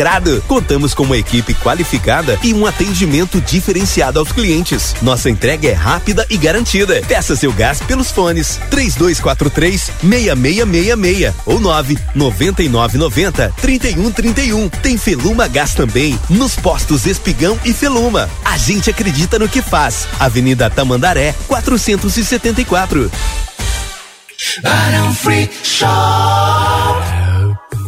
lacrado. Contamos com uma equipe qualificada e um atendimento diferenciado aos clientes. Nossa entrega é rápida e garantida. Peça seu gás pelos fones 3243 6666 ou 9 9990 3131. Tem Feluma Gás também nos postos Espigão e Feluma. A gente acredita no que faz. Avenida Tamandaré 474. Barão Free Shop.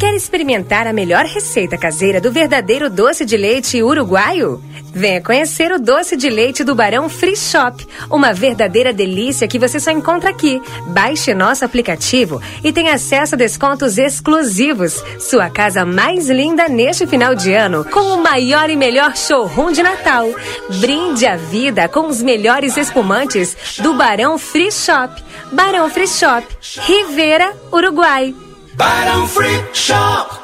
Quer experimentar a melhor receita caseira do verdadeiro doce de leite uruguaio? Venha conhecer o doce de leite do Barão Free Shop, uma verdadeira delícia que você só encontra aqui. Baixe nosso aplicativo e tenha acesso a descontos exclusivos. Sua casa mais linda neste final de ano com o maior e melhor showroom de Natal. Brinde a vida com os melhores espumantes do Barão Free Shop. Barão Free Shop, Rivera, Uruguai. Barão Free Shop.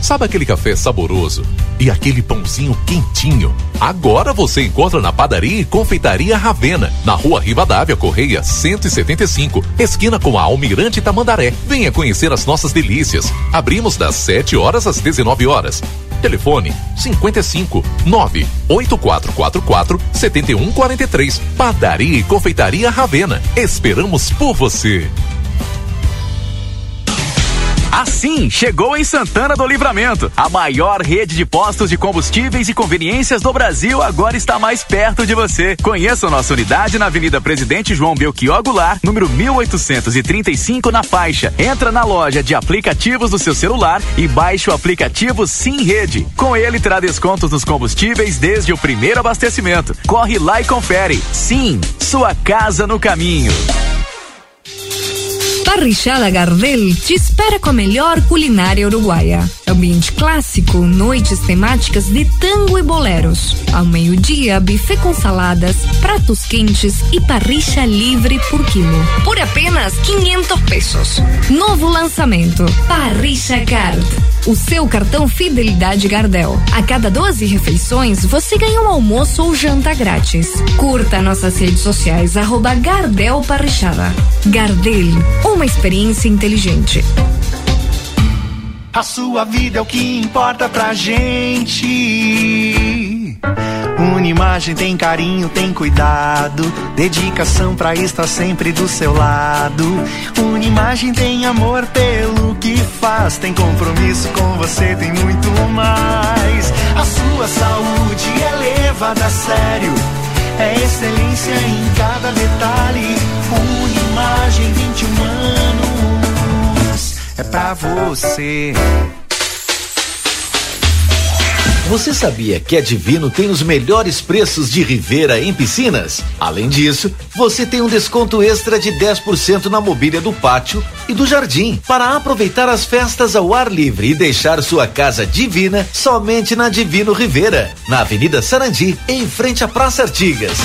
Sabe aquele café saboroso e aquele pãozinho quentinho? Agora você encontra na padaria e confeitaria Ravena, na rua Rivadavia Correia 175, esquina com a Almirante Tamandaré. Venha conhecer as nossas delícias. Abrimos das 7 horas às 19 horas. Telefone 55 98444 7143. Padaria e confeitaria Ravena. Esperamos por você. Assim, chegou em Santana do Livramento. A maior rede de postos de combustíveis e conveniências do Brasil agora está mais perto de você. Conheça nossa unidade na Avenida Presidente João Belchior Goulart, número 1835 na faixa. Entra na loja de aplicativos do seu celular e baixe o aplicativo Sim Rede. Com ele terá descontos nos combustíveis desde o primeiro abastecimento. Corre lá e confere. Sim, sua casa no caminho. Parrichada Gardel te espera com a melhor culinária uruguaia. Ambiente clássico, noites temáticas de tango e boleros. Ao meio-dia, buffet com saladas, pratos quentes e parricha livre por quilo. Por apenas 500 pesos. Novo lançamento: Parricha Card. O seu cartão Fidelidade Gardel. A cada 12 refeições, você ganha um almoço ou janta grátis. Curta nossas redes sociais, arroba Gardel Parrichada. Gardel, uma experiência inteligente. A sua vida é o que importa pra gente. Unimagem tem carinho, tem cuidado, dedicação pra estar sempre do seu lado. Unimagem tem amor pelo que faz, tem compromisso com você, tem muito mais. A sua saúde é levada a sério, é excelência em cada detalhe. Unimagem 21 anos, é pra você. Você sabia que a Divino tem os melhores preços de Rivera em piscinas? Além disso, você tem um desconto extra de 10% na mobília do pátio e do jardim para aproveitar as festas ao ar livre e deixar sua casa divina somente na Divino Rivera, na Avenida Sarandi, em frente à Praça Artigas.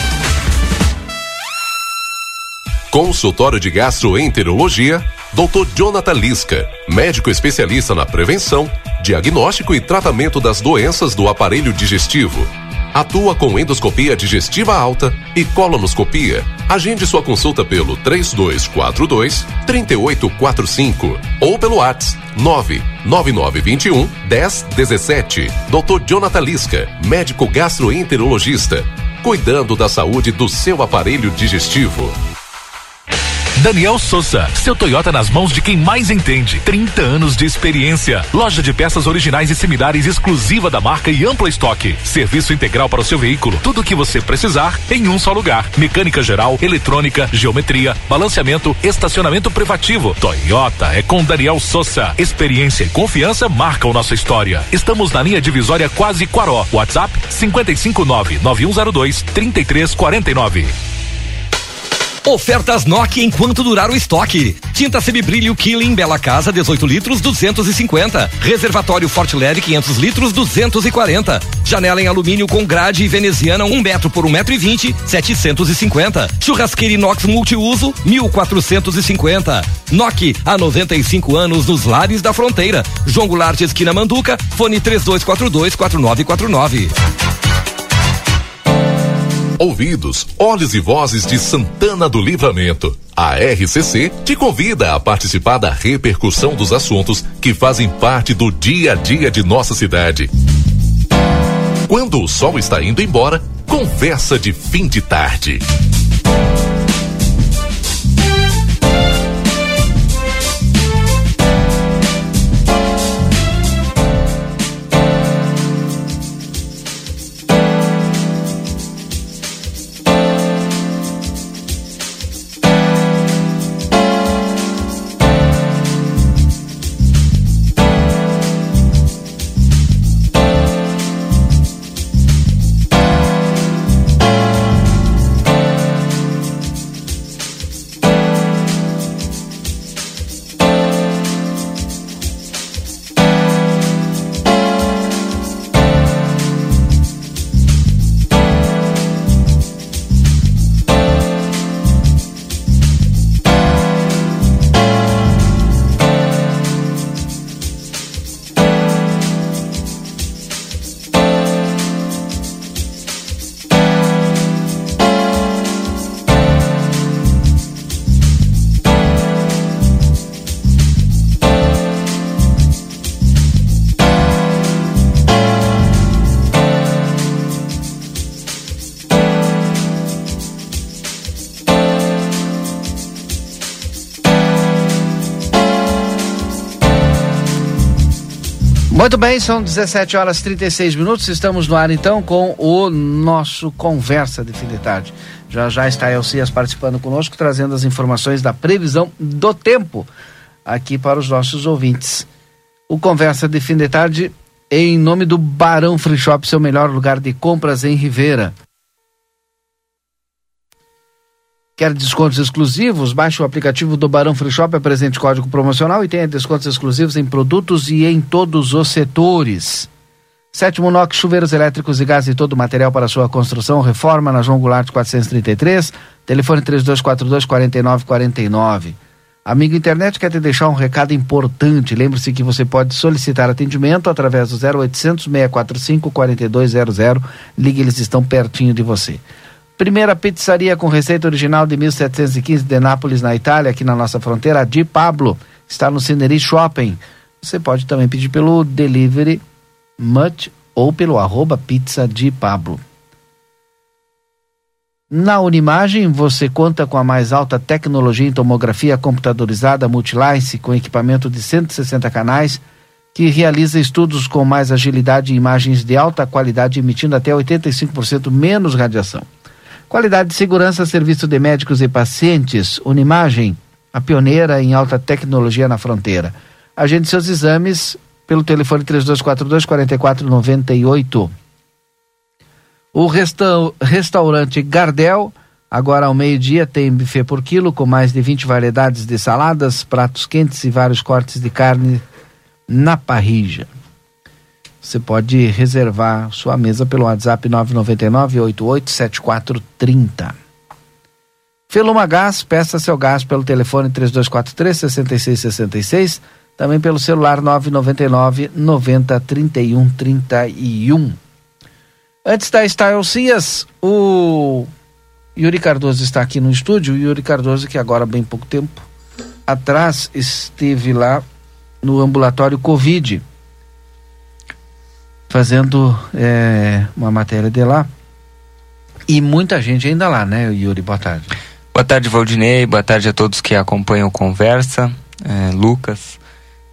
Consultório de Gastroenterologia, Dr. Jonathan Lisca, médico especialista na prevenção, diagnóstico e tratamento das doenças do aparelho digestivo. Atua com endoscopia digestiva alta e colonoscopia. Agende sua consulta pelo 3242 3845 ou pelo WhatsApp 99921 1017. Dr. Jonathan Lisca, médico gastroenterologista, cuidando da saúde do seu aparelho digestivo. Daniel Souza, seu Toyota nas mãos de quem mais entende. 30 anos de experiência. Loja de peças originais e similares exclusiva da marca e amplo estoque. Serviço integral para o seu veículo. Tudo o que você precisar em um só lugar. Mecânica geral, eletrônica, geometria, balanceamento, estacionamento privativo. Toyota é com Daniel Souza. Experiência e confiança marcam nossa história. Estamos na linha divisória quase Quaró. WhatsApp 559 9102 3349. Ofertas Nokia enquanto durar o estoque. Tinta semibrilho Killing Bela Casa 18 litros 250. Reservatório Forte Leve 500 litros 240. Janela em alumínio com grade veneziana 1 um metro por 1 um metro e 20 750. Churrasqueira inox multiuso 1450. Nokia há 95 anos nos lares da fronteira. João Goulart esquina Manduca. Fone 3242 4949. Ouvidos, olhos e vozes de Santana do Livramento. A RCC te convida a participar da repercussão dos assuntos que fazem parte do dia a dia de nossa cidade. Quando o sol está indo embora, conversa de fim de tarde. Bem, são 17 horas e 36 minutos. Estamos no ar então com o nosso Conversa de Fim de Tarde. Já já está a Elcias participando conosco, trazendo as informações da previsão do tempo aqui para os nossos ouvintes. O Conversa de Fim de Tarde em nome do Barão Free Shop, seu melhor lugar de compras em Rivera. Quer descontos exclusivos? Baixe o aplicativo do Barão Free Shop, apresente código promocional e tenha descontos exclusivos em produtos e em todos os setores. Sétimo NOC, chuveiros elétricos e gás e todo o material para sua construção, reforma na João Goulart 433, telefone 3242 4949. Amigo internet quer te deixar um recado importante. Lembre-se que você pode solicitar atendimento através do 0800 645 4200. Ligue, eles estão pertinho de você. Primeira pizzaria com receita original de 1715 de Nápoles, na Itália, aqui na nossa fronteira, a Di Pablo, está no Cineri Shopping. Você pode também pedir pelo delivery much ou pelo arroba pizza de Pablo. Na Unimagem, você conta com a mais alta tecnologia em tomografia computadorizada Multilice, com equipamento de 160 canais, que realiza estudos com mais agilidade e imagens de alta qualidade, emitindo até 85% menos radiação. Qualidade de segurança, serviço de médicos e pacientes, Unimagem, a pioneira em alta tecnologia na fronteira. Agende seus exames pelo telefone 3242 4498. O resta restaurante Gardel, agora ao meio-dia, tem buffet por quilo com mais de 20 variedades de saladas, pratos quentes e vários cortes de carne na parrilla. Você pode reservar sua mesa pelo WhatsApp 999-887430. Feluma Gás, peça seu gás pelo telefone 3243-6666, também pelo celular 999 90 31 31. Antes da Style Cias, o Yuri Cardoso está aqui no estúdio. O Yuri Cardoso, que agora, bem pouco tempo atrás, esteve lá no ambulatório Covid fazendo é, uma matéria de lá. E muita gente ainda lá, né, Yuri? Boa tarde. Boa tarde, Valdinei. Boa tarde a todos que acompanham Conversa. É, Lucas.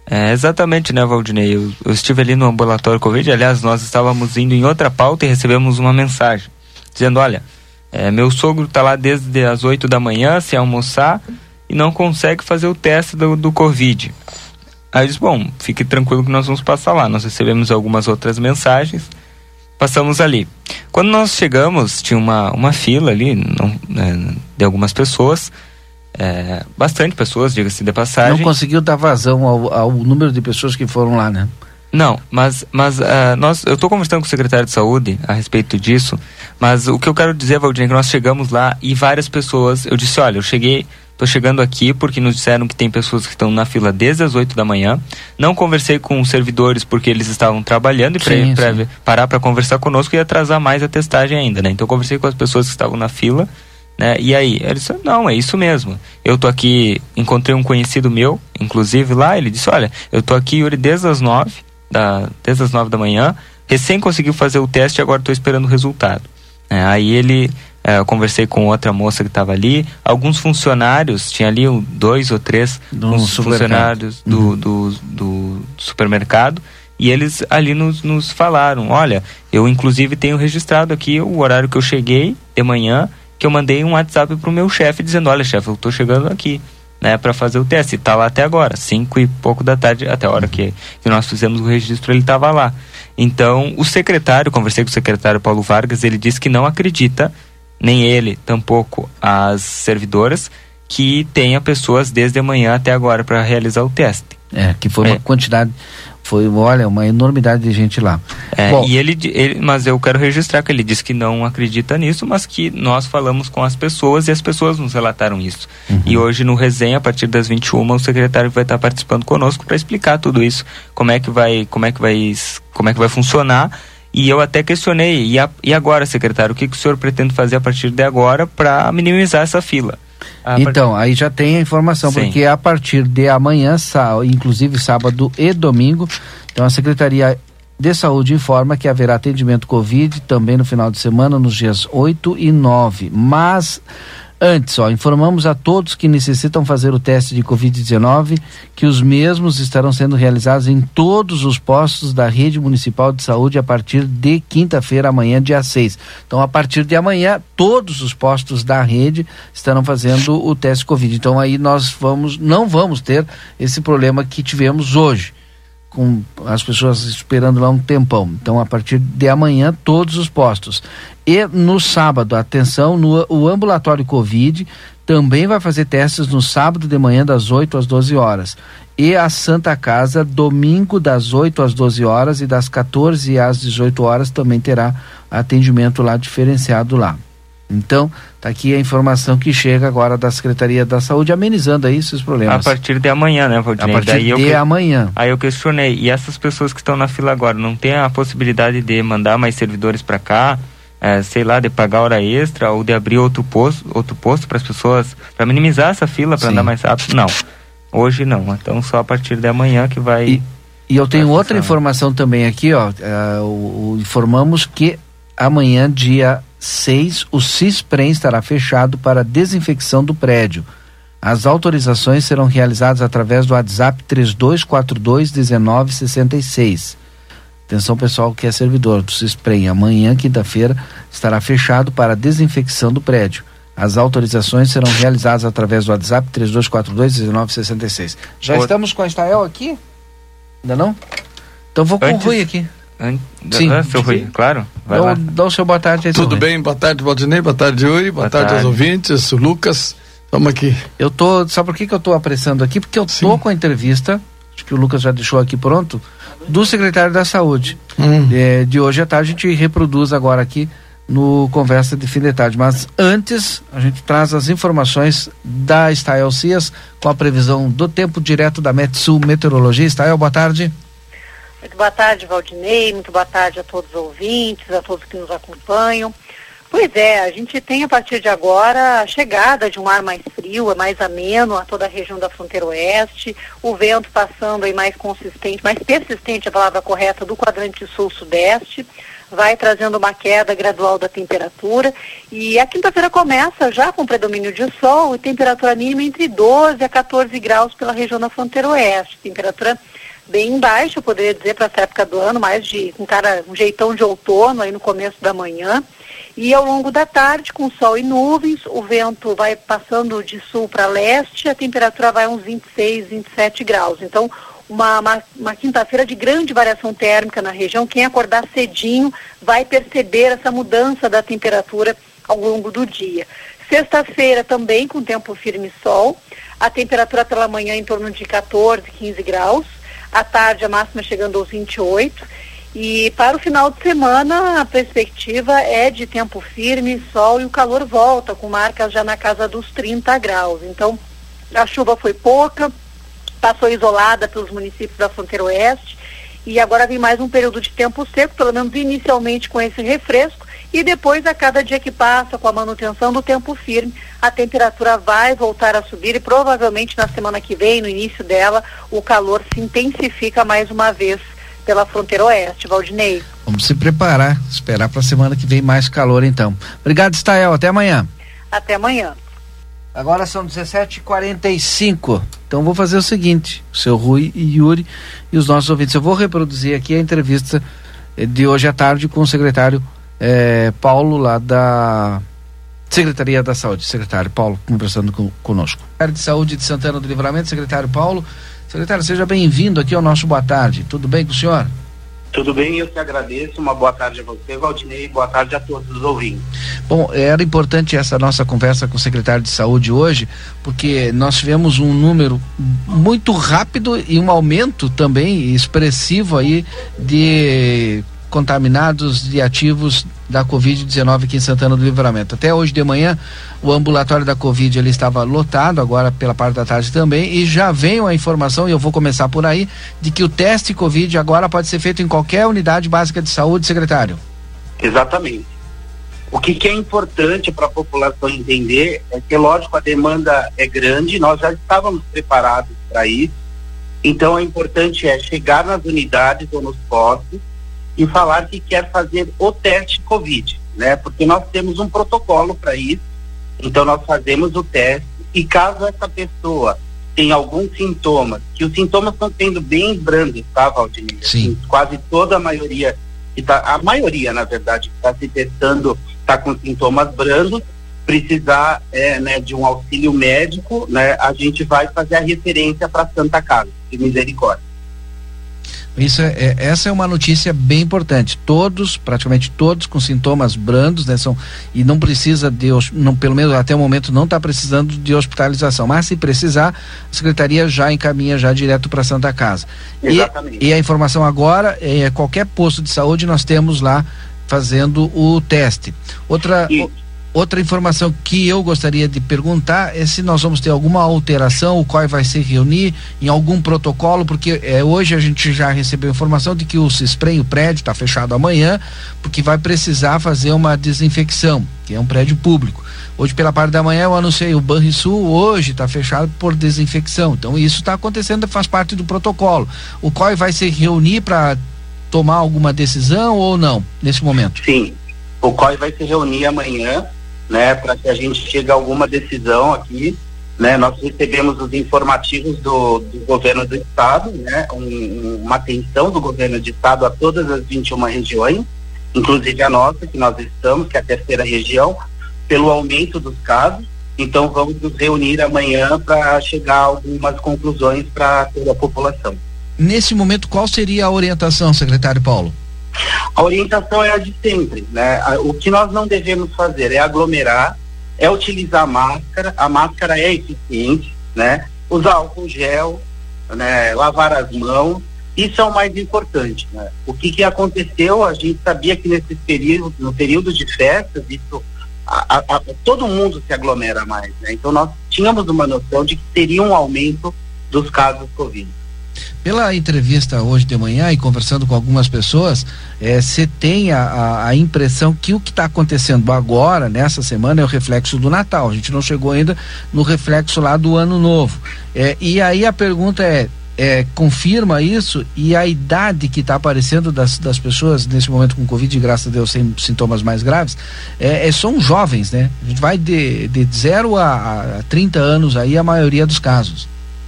É, exatamente, né, Valdinei? Eu, eu, estive ali no ambulatório Covid. Aliás, nós estávamos indo em outra pauta e recebemos uma mensagem dizendo: olha, é, meu sogro está lá desde as 8 da manhã, se almoçar, e não consegue fazer o teste do, do Covid. Aí eu disse, bom, fique tranquilo que nós vamos passar lá. Nós recebemos algumas outras mensagens, passamos ali. Quando nós chegamos, tinha uma, uma fila ali não, é, de algumas pessoas, é, bastante pessoas, diga-se de passagem. Não conseguiu dar vazão ao, ao, número de pessoas que foram lá, né? Não, mas, mas uh, nós, eu estou conversando com o secretário de saúde a respeito disso, mas o que eu quero dizer, Valdir, é que nós chegamos lá e várias pessoas, eu disse, olha, eu cheguei Tô chegando aqui porque nos disseram que tem pessoas que estão na fila desde as 8 da manhã. Não conversei com os servidores porque eles estavam trabalhando e para parar para conversar conosco ia atrasar mais a testagem ainda, né? Então conversei com as pessoas que estavam na fila, né? E aí, eles não, é isso mesmo. Eu tô aqui, encontrei um conhecido meu, inclusive lá, ele disse, olha, eu tô aqui, Yuri, desde as 9 da, desde as 9 da manhã, recém conseguiu fazer o teste e agora estou esperando o resultado. É, aí ele, eu conversei com outra moça que estava ali, alguns funcionários, tinha ali dois ou três funcionários do, do, do supermercado, e eles ali nos, nos falaram, olha, eu inclusive tenho registrado aqui o horário que eu cheguei de manhã, que eu mandei um WhatsApp pro meu chefe dizendo, olha chefe, eu tô chegando aqui, né, para fazer o teste, e tá lá até agora, cinco e pouco da tarde, até a hora que, que nós fizemos o registro, ele estava lá. Então, o secretário, conversei com o secretário Paulo Vargas, ele disse que não acredita, nem ele, tampouco as servidoras, que tenha pessoas desde amanhã até agora para realizar o teste. É, que foi uma É. quantidade, foi, olha, uma enormidade de gente lá. É, Bom, e ele, ele, mas eu quero registrar que ele disse que não acredita nisso, mas que nós falamos com as pessoas e as pessoas nos relataram isso. Uhum. E hoje no resenha, a partir das 21, o secretário vai estar participando conosco para explicar tudo isso, como é que vai, como é que vai, como é que vai funcionar. E eu até questionei, e, a- e agora, secretário, o que, que o senhor pretende fazer a partir de agora para minimizar essa fila? A Então, aí já tem a informação, Sim. porque a partir de amanhã, sá- inclusive sábado e domingo, então a Secretaria de Saúde informa que haverá atendimento Covid também no final de semana, nos dias 8 e 9. Mas antes, ó, informamos a todos que necessitam fazer o teste de Covid-19 que os mesmos estarão sendo realizados em todos os postos da rede municipal de saúde a partir de quinta-feira, amanhã, dia 6. Então, a partir de amanhã, todos os postos da rede estarão fazendo o teste Covid. Então, aí nós vamos, não vamos ter esse problema que tivemos hoje com as pessoas esperando lá um tempão. Então, a partir de amanhã, todos os postos. E no sábado, atenção, no o ambulatório Covid também vai fazer testes no sábado de manhã, das 8 às 12 horas. E a Santa Casa, domingo, das 8 às 12 horas e das 14 às 18 horas, também terá atendimento lá diferenciado lá. Então, tá aqui a informação que chega agora da Secretaria da Saúde, amenizando aí esses A problemas. partir de amanhã, né, Valdinei? A partir Daí de que- amanhã. Aí eu questionei, e essas pessoas que estão na fila agora, não tem a possibilidade de mandar mais servidores para cá, eh, sei lá, de pagar hora extra ou de abrir outro posto, outro posto para as pessoas, para minimizar essa fila, para andar mais rápido? Não. Hoje não. Então só a partir de amanhã que vai. E, e eu tenho outra informação também aqui, ó. eh, o- o- informamos que amanhã, dia 6, o CISPREM estará fechado para desinfecção do prédio. As autorizações serão realizadas através do WhatsApp 3242 1966. Atenção pessoal que é servidor do CISPREM. Amanhã, quinta-feira, estará fechado para desinfecção do prédio. As autorizações serão realizadas através do WhatsApp 3242 1966. Já Outra- estamos com a Estael aqui? Ainda não? Então vou com Antes- o Rui aqui. An- Sim. Ah, seu Rui, claro. Vai Dá, lá. o- dá o seu boa tarde aí, Tudo Rui. bem? Boa tarde, Valdinei. Boa tarde, Yuri. Boa, Boa tarde, aos tarde. ouvintes. O Lucas. Estamos aqui. Eu tô. Sabe por que, que eu tô apressando aqui? Porque eu tô com a entrevista, acho que o Lucas já deixou aqui pronto, do secretário da Saúde. Hum. É, de hoje à tarde a gente reproduz agora aqui no Conversa de Fim de Tarde. Mas antes, a gente traz as informações da Estael Cias com a previsão do tempo direto da Metsul Meteorologia. Estael, boa tarde. Muito boa tarde, Valdinei. Muito boa tarde a todos os ouvintes, a todos que nos acompanham. Pois é, a gente tem a partir de agora a chegada de um ar mais frio, é mais ameno a toda a região da fronteira oeste, o vento passando aí mais consistente, mais persistente, a palavra correta, do quadrante sul-sudeste, vai trazendo uma queda gradual da temperatura e a quinta-feira começa já com predomínio de sol e temperatura mínima entre 12 a 14 graus pela região da fronteira oeste, temperatura bem baixa, eu poderia dizer, para essa época do ano, mais de um cara, um jeitão de outono aí no começo da manhã. E ao longo da tarde, com sol e nuvens, o vento vai passando de sul para leste, a temperatura vai uns 26, 27 graus. Então, uma, uma, uma quinta-feira de grande variação térmica na região. Quem acordar cedinho vai perceber essa mudança da temperatura ao longo do dia. Sexta-feira também com tempo firme e sol. A temperatura pela manhã em torno de 14, 15 graus. À tarde a máxima chegando aos 28. E para o final de semana, a perspectiva é de tempo firme, sol e o calor volta, com marcas já na casa dos 30 graus. Então, a chuva foi pouca, passou isolada pelos municípios da fronteira oeste e agora vem mais um período de tempo seco, pelo menos inicialmente com esse refresco, e depois, a cada dia que passa, com a manutenção do tempo firme, a temperatura vai voltar a subir e provavelmente na semana que vem, no início dela, o calor se intensifica mais uma vez pela fronteira oeste, Valdinei. Vamos se preparar, esperar para a semana que vem mais calor então. Obrigado, Stael, até amanhã. Até amanhã. Agora são 17h45. Então vou fazer o seguinte: o seu Rui e Yuri e os nossos ouvintes. Eu vou reproduzir aqui a entrevista de hoje à tarde com o secretário eh, Paulo, lá da Secretaria da Saúde. Secretário Paulo, conversando com, conosco. Secretário de Saúde de Santana do Livramento, secretário Paulo. Secretário, seja bem-vindo aqui ao nosso Boa Tarde. Tudo bem com o senhor? Tudo bem, eu que agradeço. Uma boa tarde a você, Valdinei, boa tarde a todos os ouvintes. Bom, era importante essa nossa conversa com o secretário de saúde hoje, porque nós tivemos um número muito rápido e um aumento também expressivo aí de contaminados de ativos da Covid-19 aqui em Santana do Livramento. Até hoje de manhã, o ambulatório da Covid ele estava lotado, agora pela parte da tarde também, e já veio a informação, e eu vou começar por aí, de que o teste Covid agora pode ser feito em qualquer unidade básica de saúde, secretário. Exatamente. O que, que é importante para a população entender é que, lógico, a demanda é grande, nós já estávamos preparados para isso, então é importante é chegar nas unidades ou nos postos e falar que quer fazer o teste Covid, né? Porque nós temos um protocolo para isso. Então nós fazemos o teste e caso essa pessoa tenha algum sintoma, que os sintomas estão sendo bem brandos, tá, Valdinei? Sim. Quase toda a maioria, que tá, a maioria, na verdade, que está se testando, está com sintomas brandos, precisar é, né, de um auxílio médico, né, a gente vai fazer a referência para Santa Casa de Misericórdia. Isso é, é, essa é uma notícia bem importante. Todos, praticamente todos, com sintomas brandos, né? São, e não precisa de, não, pelo menos até o momento, não está precisando de hospitalização. Mas se precisar, a secretaria já encaminha já direto para Santa Casa. Exatamente. E, e a informação agora é qualquer posto de saúde nós temos lá fazendo o teste. Outra. Outra informação que eu gostaria de perguntar é se nós vamos ter alguma alteração, o qual vai se reunir em algum protocolo, porque é, hoje a gente já recebeu informação de que o CISPREM, o prédio, está fechado amanhã, porque vai precisar fazer uma desinfecção, que é um prédio público. Hoje, pela parte da manhã, eu anunciei o Banrisul hoje está fechado por desinfecção. Então, isso está acontecendo, faz parte do protocolo. O qual vai se reunir para tomar alguma decisão ou não, nesse momento? Sim. O COI vai se reunir amanhã né, para que a gente chegue a alguma decisão aqui. Né, nós recebemos os informativos do, do governo do estado, né, um, uma atenção do governo do estado a todas as 21 regiões, inclusive a nossa, que nós estamos, que é a terceira região, pelo aumento dos casos. Então vamos nos reunir amanhã para chegar a algumas conclusões para toda a população. Nesse momento, qual seria a orientação, secretário Paulo? A orientação é a de sempre, né? O que nós não devemos fazer é aglomerar, é utilizar a máscara, a máscara é eficiente, né? Usar álcool gel, né? Lavar as mãos, isso é o mais importante, né? O que que aconteceu, a gente sabia que nesse período, no período de festas, isso, a, a, todo mundo se aglomera mais, né? Então nós tínhamos uma noção de que teria um aumento dos casos Covid. Pela entrevista hoje de manhã e conversando com algumas pessoas, você é, tem a, a, a, impressão que o que está acontecendo agora, nessa semana, é o reflexo do Natal. A gente não chegou ainda no reflexo lá do Ano Novo. É, e aí a pergunta é, é, confirma isso e a idade que está aparecendo das, das pessoas nesse momento com Covid, graças a Deus, sem sintomas mais graves, é, são jovens, né? A gente vai de, de 0 a, a 30 anos aí a maioria dos casos.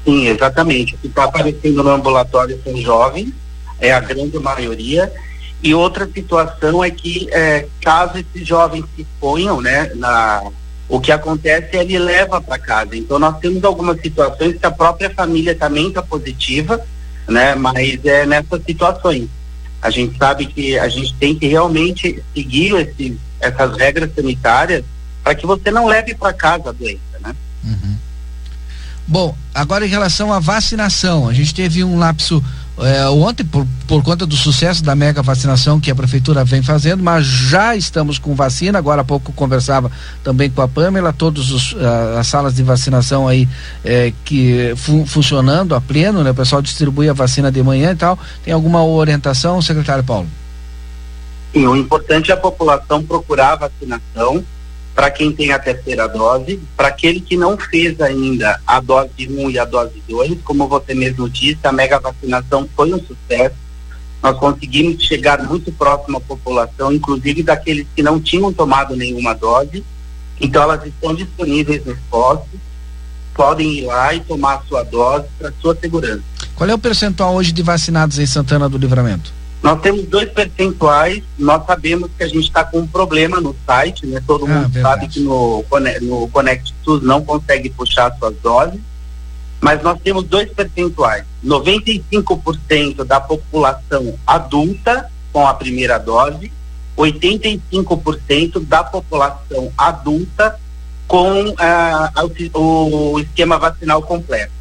Sim, exatamente. O que está aparecendo no ambulatório são jovens, é a grande maioria. E outra situação é que, é, caso esses jovens se ponham, né, na, o que acontece é ele leva para casa. Então, nós temos algumas situações que a própria família também está positiva, né, mas é nessas situações. A gente sabe que a gente tem que realmente seguir esse, essas regras sanitárias para que você não leve para casa a doença, né? Uhum. Bom, agora em relação à vacinação, a gente teve um lapso é, ontem por, por conta do sucesso da mega vacinação que a prefeitura vem fazendo, mas já estamos com vacina. Agora há pouco conversava também com a Pamela, todas uh, as salas de vacinação aí é, que fun funcionando a pleno, né? O pessoal distribui a vacina de manhã e tal. Tem alguma orientação, secretário Paulo? Sim, o importante é a população procurar a vacinação para quem tem a terceira dose, para aquele que não fez ainda a dose 1 e a dose 2, como você mesmo disse, a mega vacinação foi um sucesso. Nós conseguimos chegar muito próximo à população, inclusive daqueles que não tinham tomado nenhuma dose. Então elas estão disponíveis nos postos, podem ir lá e tomar a sua dose para sua segurança. Qual é o percentual hoje de vacinados em Santana do Livramento? Nós temos dois percentuais, nós sabemos que a gente está com um problema no site, né? Todo ah, mundo verdade. sabe que no, no Connect SUS não consegue puxar suas doses, mas nós temos dois percentuais. 95% da população adulta com a primeira dose, 85% da população adulta com ah, o, o esquema vacinal completo.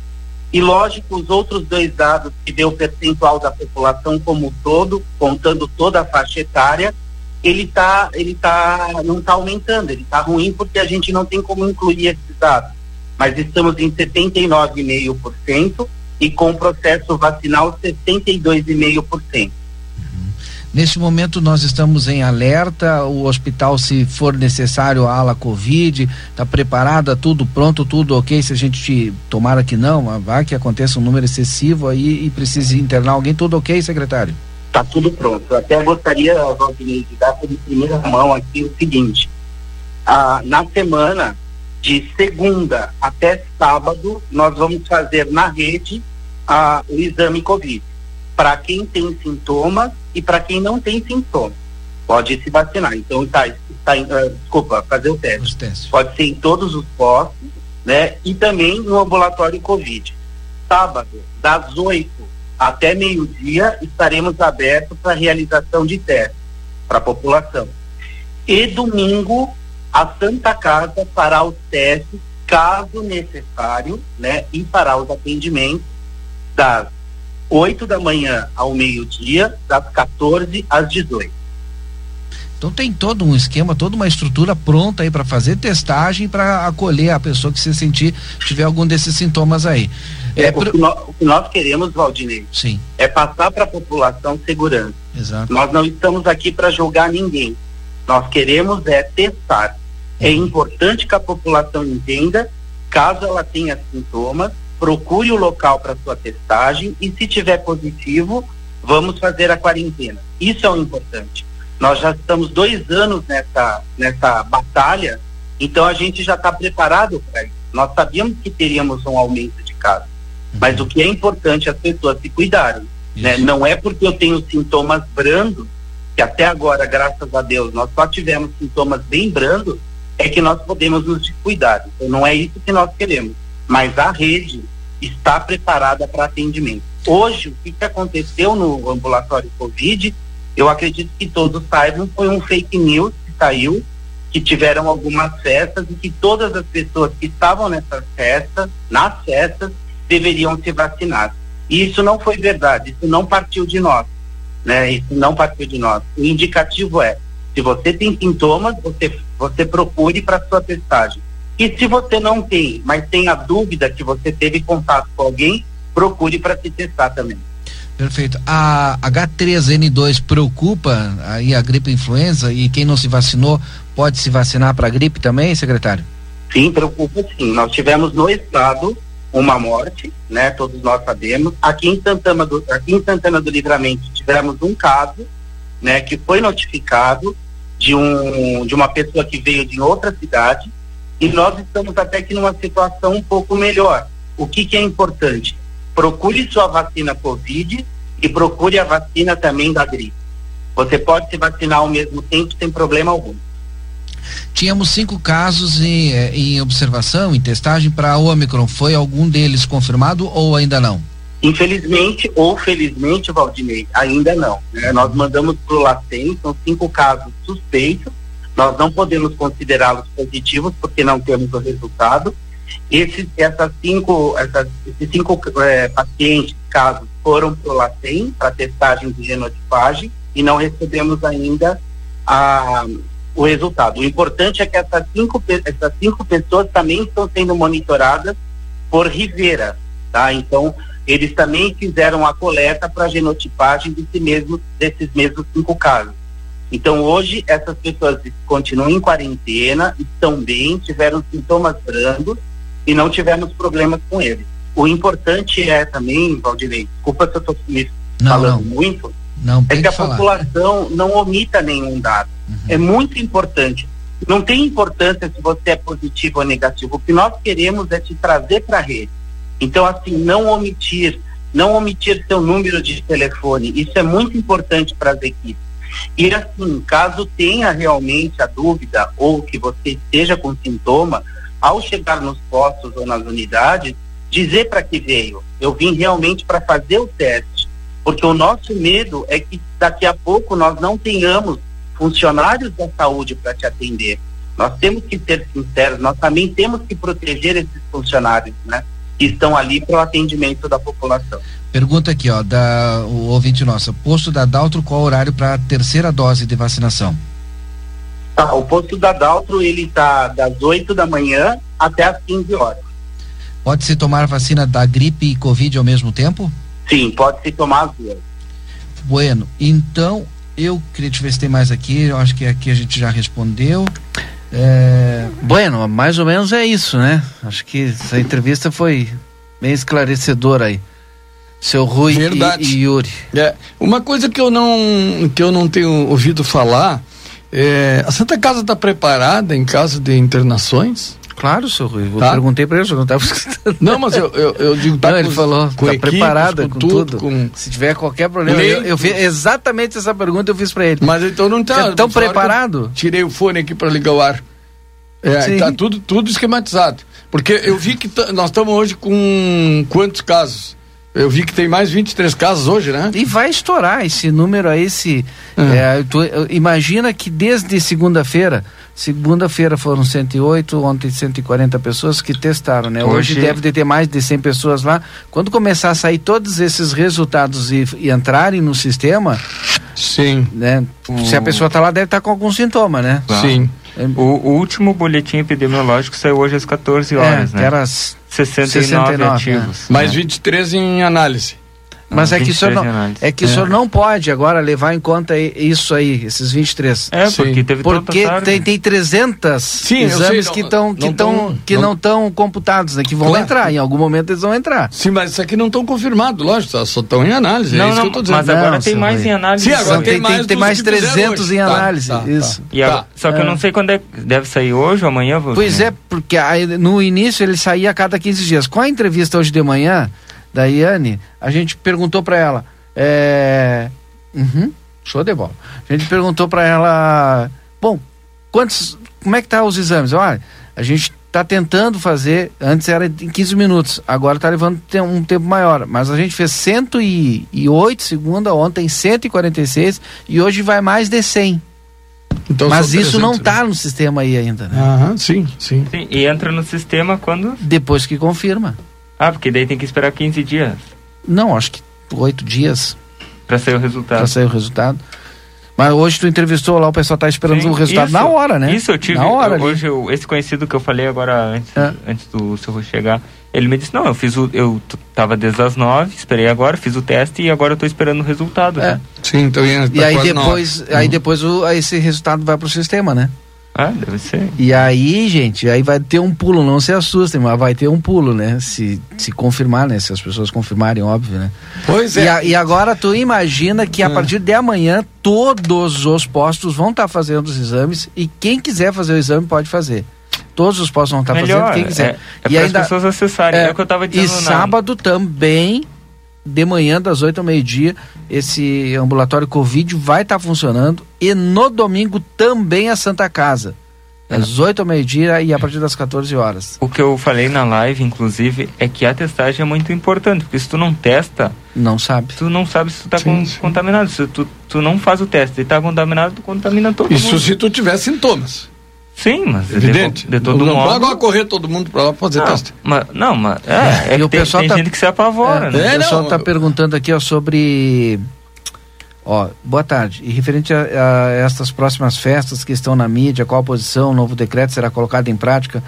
E lógico, os outros dois dados que deu o percentual da população como um todo, contando toda a faixa etária, ele tá, ele tá, não está aumentando, ele está ruim porque a gente não tem como incluir esses dados. Mas estamos em 79,5% e com o processo vacinal 62,5%. Neste momento nós estamos em alerta, o hospital, se for necessário, a ala Covid, está preparada, tudo pronto, tudo ok. Se a gente tomara que não, vá que aconteça um número excessivo aí e precise internar alguém, tudo ok, secretário? Está tudo pronto. Até gostaria, Valdir, de dar por primeira mão aqui o seguinte. Ah, na semana de segunda até sábado, nós vamos fazer na rede ah, o exame Covid para quem tem sintomas e para quem não tem sintomas. Pode se vacinar. Então, tá, tá, uh, desculpa, fazer o teste. Pode ser em todos os postos, né? E também no ambulatório Covid. Sábado, das 8 até meio-dia, estaremos abertos para realização de testes para a população. E domingo, a Santa Casa fará os testes, caso necessário, né? E fará os atendimentos das 8 da manhã ao meio-dia, das 14 às 18. Então tem todo um esquema, toda uma estrutura pronta aí para fazer testagem para acolher a pessoa que se sentir tiver algum desses sintomas aí. É, é pro... o, que nós, o, que nós, queremos, Valdinei, Sim. é passar para a população segurança. Exato. Nós não estamos aqui para julgar ninguém. Nós queremos é testar. É uhum. importante que a população entenda, caso ela tenha sintomas, procure o local para sua testagem e se tiver positivo, vamos fazer a quarentena. Isso é o importante. Nós já estamos dois anos nessa, nessa batalha, então a gente já está preparado para isso. Nós sabíamos que teríamos um aumento de casos, mas o que é importante é as pessoas se cuidarem. Né? Não é porque eu tenho sintomas brandos, que até agora, graças a Deus, nós só tivemos sintomas bem brandos, é que nós podemos nos descuidar. Então não é isso que nós queremos mas a rede está preparada para atendimento. Hoje, o que, que aconteceu no ambulatório Covid, eu acredito que todos saibam, foi um fake news que saiu, que tiveram algumas festas e que todas as pessoas que estavam nessas festas, nas festas, deveriam se vacinar. E isso não foi verdade, isso não partiu de nós, né? Isso não partiu de nós. O indicativo é, se você tem sintomas, você, você procure para sua testagem. E se você não tem, mas tem a dúvida que você teve contato com alguém, procure para se testar também. Perfeito. A H3N2 preocupa aí a gripe influenza e quem não se vacinou pode se vacinar para a gripe também, secretário? Sim, preocupa sim. Nós tivemos no estado uma morte, né? Todos nós sabemos. Aqui em Santana do, aqui em Santana do Livramento tivemos um caso, né? Que foi notificado de um de uma pessoa que veio de outra cidade e nós estamos até que numa situação um pouco melhor. O que, que é importante? Procure sua vacina Covid e procure a vacina também da gripe. Você pode se vacinar ao mesmo tempo sem problema algum. Tínhamos cinco casos em, eh, em observação, em testagem para a Omicron. Foi algum deles confirmado ou ainda não? Infelizmente ou felizmente, Valdinei, ainda não. Né? Nós mandamos para o LACEN, são cinco casos suspeitos, nós não podemos considerá-los positivos porque não temos o resultado Esses, essas cinco, essas, esses cinco eh, pacientes, casos, foram para o LACEN, para testagem de genotipagem, e não recebemos ainda a, o resultado. O importante é que essas cinco, essas cinco pessoas também estão sendo monitoradas por Rivera, tá? Então, eles também fizeram a coleta para genotipagem desse mesmo, desses mesmos cinco casos. Então, hoje, essas pessoas continuam em quarentena, estão bem, tiveram sintomas brandos e não tivemos problemas com eles. O importante é também, Valdinei, desculpa se eu estou falando muito, Não, é que a que falar. população não omita nenhum dado. É muito importante. Não tem importância se você é positivo ou negativo. O que nós queremos é te trazer para a rede. Então, assim, não omitir, não omitir seu número de telefone. Isso é muito importante para as equipes. E assim, caso tenha realmente a dúvida ou que você esteja com sintoma, ao chegar nos postos ou nas unidades, dizer para que veio. Eu vim realmente para fazer o teste. Porque o nosso medo é que daqui a pouco nós não tenhamos funcionários da saúde para te atender. Nós temos que ser sinceros, nós também temos que proteger esses funcionários, né? Que estão ali para o atendimento da população. Pergunta aqui, ó, da o ouvinte nossa. Posto da Daltro, qual o horário para a terceira dose de vacinação? Tá, o posto da Daltro, ele está das 8 da manhã até as 15 horas. Pode-se tomar vacina da gripe e Covid ao mesmo tempo? Sim, pode se tomar as duas. Bueno, então eu queria te ver se tem mais aqui, eu acho que aqui a gente já respondeu. É, bueno, mais ou menos é isso, né? Acho que essa entrevista foi bem esclarecedora aí. Seu Rui e, Verdade. e Yuri. É, uma coisa que eu não que eu não tenho ouvido falar é, a Santa Casa está preparada em caso de internações? Claro, seu Rui. Eu Tá. perguntei para ele, eu não estava escutando. Não, mas eu, eu, eu digo tá Não, ele falou, com tá equipes, preparada com, tudo. com- Se tiver qualquer problema, eu, eu fiz exatamente essa pergunta eu fiz para ele. Mas então não tá. É tão preparado? Tirei o fone aqui para ligar o ar. É, tá tudo, tudo esquematizado. Porque eu vi que nós estamos hoje com quantos casos? Eu vi que tem mais 23 casos hoje, né? E vai estourar esse número aí, se é, tu, eh, imagina que desde segunda-feira, segunda-feira foram 108, ontem 140 pessoas que testaram, né? Hoje, Hoje- deve de ter mais de 100 pessoas lá. Quando começar a sair todos esses resultados e, e entrarem no sistema, sim, né? Se a pessoa tá lá deve estar com algum sintoma, né? Claro. O, o último boletim epidemiológico saiu hoje às 14 horas, É, né? era às 69, 69, ativos. Mais né? 23 em análise. Mas é que, o senhor 23 não, é que o É. senhor não pode agora levar em conta isso aí, esses 23. É, porque teve Porque tem, tem 300 Sim, eu exames sei, que não- estão não que tão, tão- que não- estão computados, né? Que vão Claro. entrar, em algum momento eles vão entrar. Sim, mas isso aqui não estão confirmados, lógico, só- só estão em análise. Não, é isso não, que eu mas agora Não, tem mais Rui. em análise. Sim, agora tem tem, mais tem, mais que fizeram 300 hoje. em Tá, análise. tá, tá. isso. E agora- só que eu É. não sei quando é, deve sair hoje ou amanhã. Pois é, porque aí, no início ele saía a cada 15 dias. Com a entrevista hoje de manhã da Iane, a gente perguntou para ela. É... Uhum, show de bola. A gente perguntou para ela. Bom, quantos. Como é que tá os exames? Olha, a gente tá tentando fazer. Antes era em 15 minutos, agora tá levando um tempo maior. Mas a gente fez 108 segunda, ontem 146 e hoje vai mais de 100. Então Mas isso não 300, tá no sistema aí ainda, né? Aham, sim, sim. Sim, e entra no sistema quando. Depois que confirma. Ah, porque daí tem que esperar 15 dias Não, acho que oito dias pra sair o resultado. para sair o resultado. Mas hoje tu entrevistou lá, o pessoal tá esperando Sim, o resultado isso- na hora, né? Isso eu tive. Na hora eu- hoje, eu- esse conhecido que eu falei agora antes, É. antes do seu chegar, ele me disse: Não, eu fiz o. Eu tava desde as nove, esperei agora, fiz o teste e agora eu tô esperando o resultado. É. né? Sim, então ia E tá aí na hora. depois, aí depois o, aí esse resultado vai pro sistema, né? Ah, deve ser. E aí, gente, aí vai ter um pulo, não se assustem, mas vai ter um pulo, né? Se, se confirmar, né? Se as pessoas confirmarem, óbvio, né? Pois E, é. a- e agora tu imagina que a É. partir de amanhã todos os postos vão estar fazendo os exames e quem quiser fazer o exame pode fazer. Todos os postos vão estar Melhor, fazendo, quem quiser. é, é e para ainda, as pessoas acessarem. É, o que eu tava dizendo E sábado também, de manhã, das 8 ao meio-dia, esse ambulatório Covid vai estar funcionando. E no domingo também a Santa Casa. Das 8 ao meio-dia e a partir das 14 horas. O que eu falei na live, inclusive, é que a testagem é muito importante, porque se tu não testa, Não sabe. tu não sabe se tu tá Sim, con- sim. contaminado. Se tu, tu não faz o teste e tá contaminado, tu contamina todo Isso mundo. se tu tiver sintomas. Sim, mas Evidente. de, de todo não modo. vai agora correr todo mundo para lá pra fazer Não, teste. mas, não, mas é, é que o tem, pessoal tem tá- gente que se apavora, É, né? o pessoal está perguntando aqui ó, sobre. Ó, boa tarde. E referente a, a estas próximas festas que estão na mídia, qual a posição, o novo decreto será colocado em prática?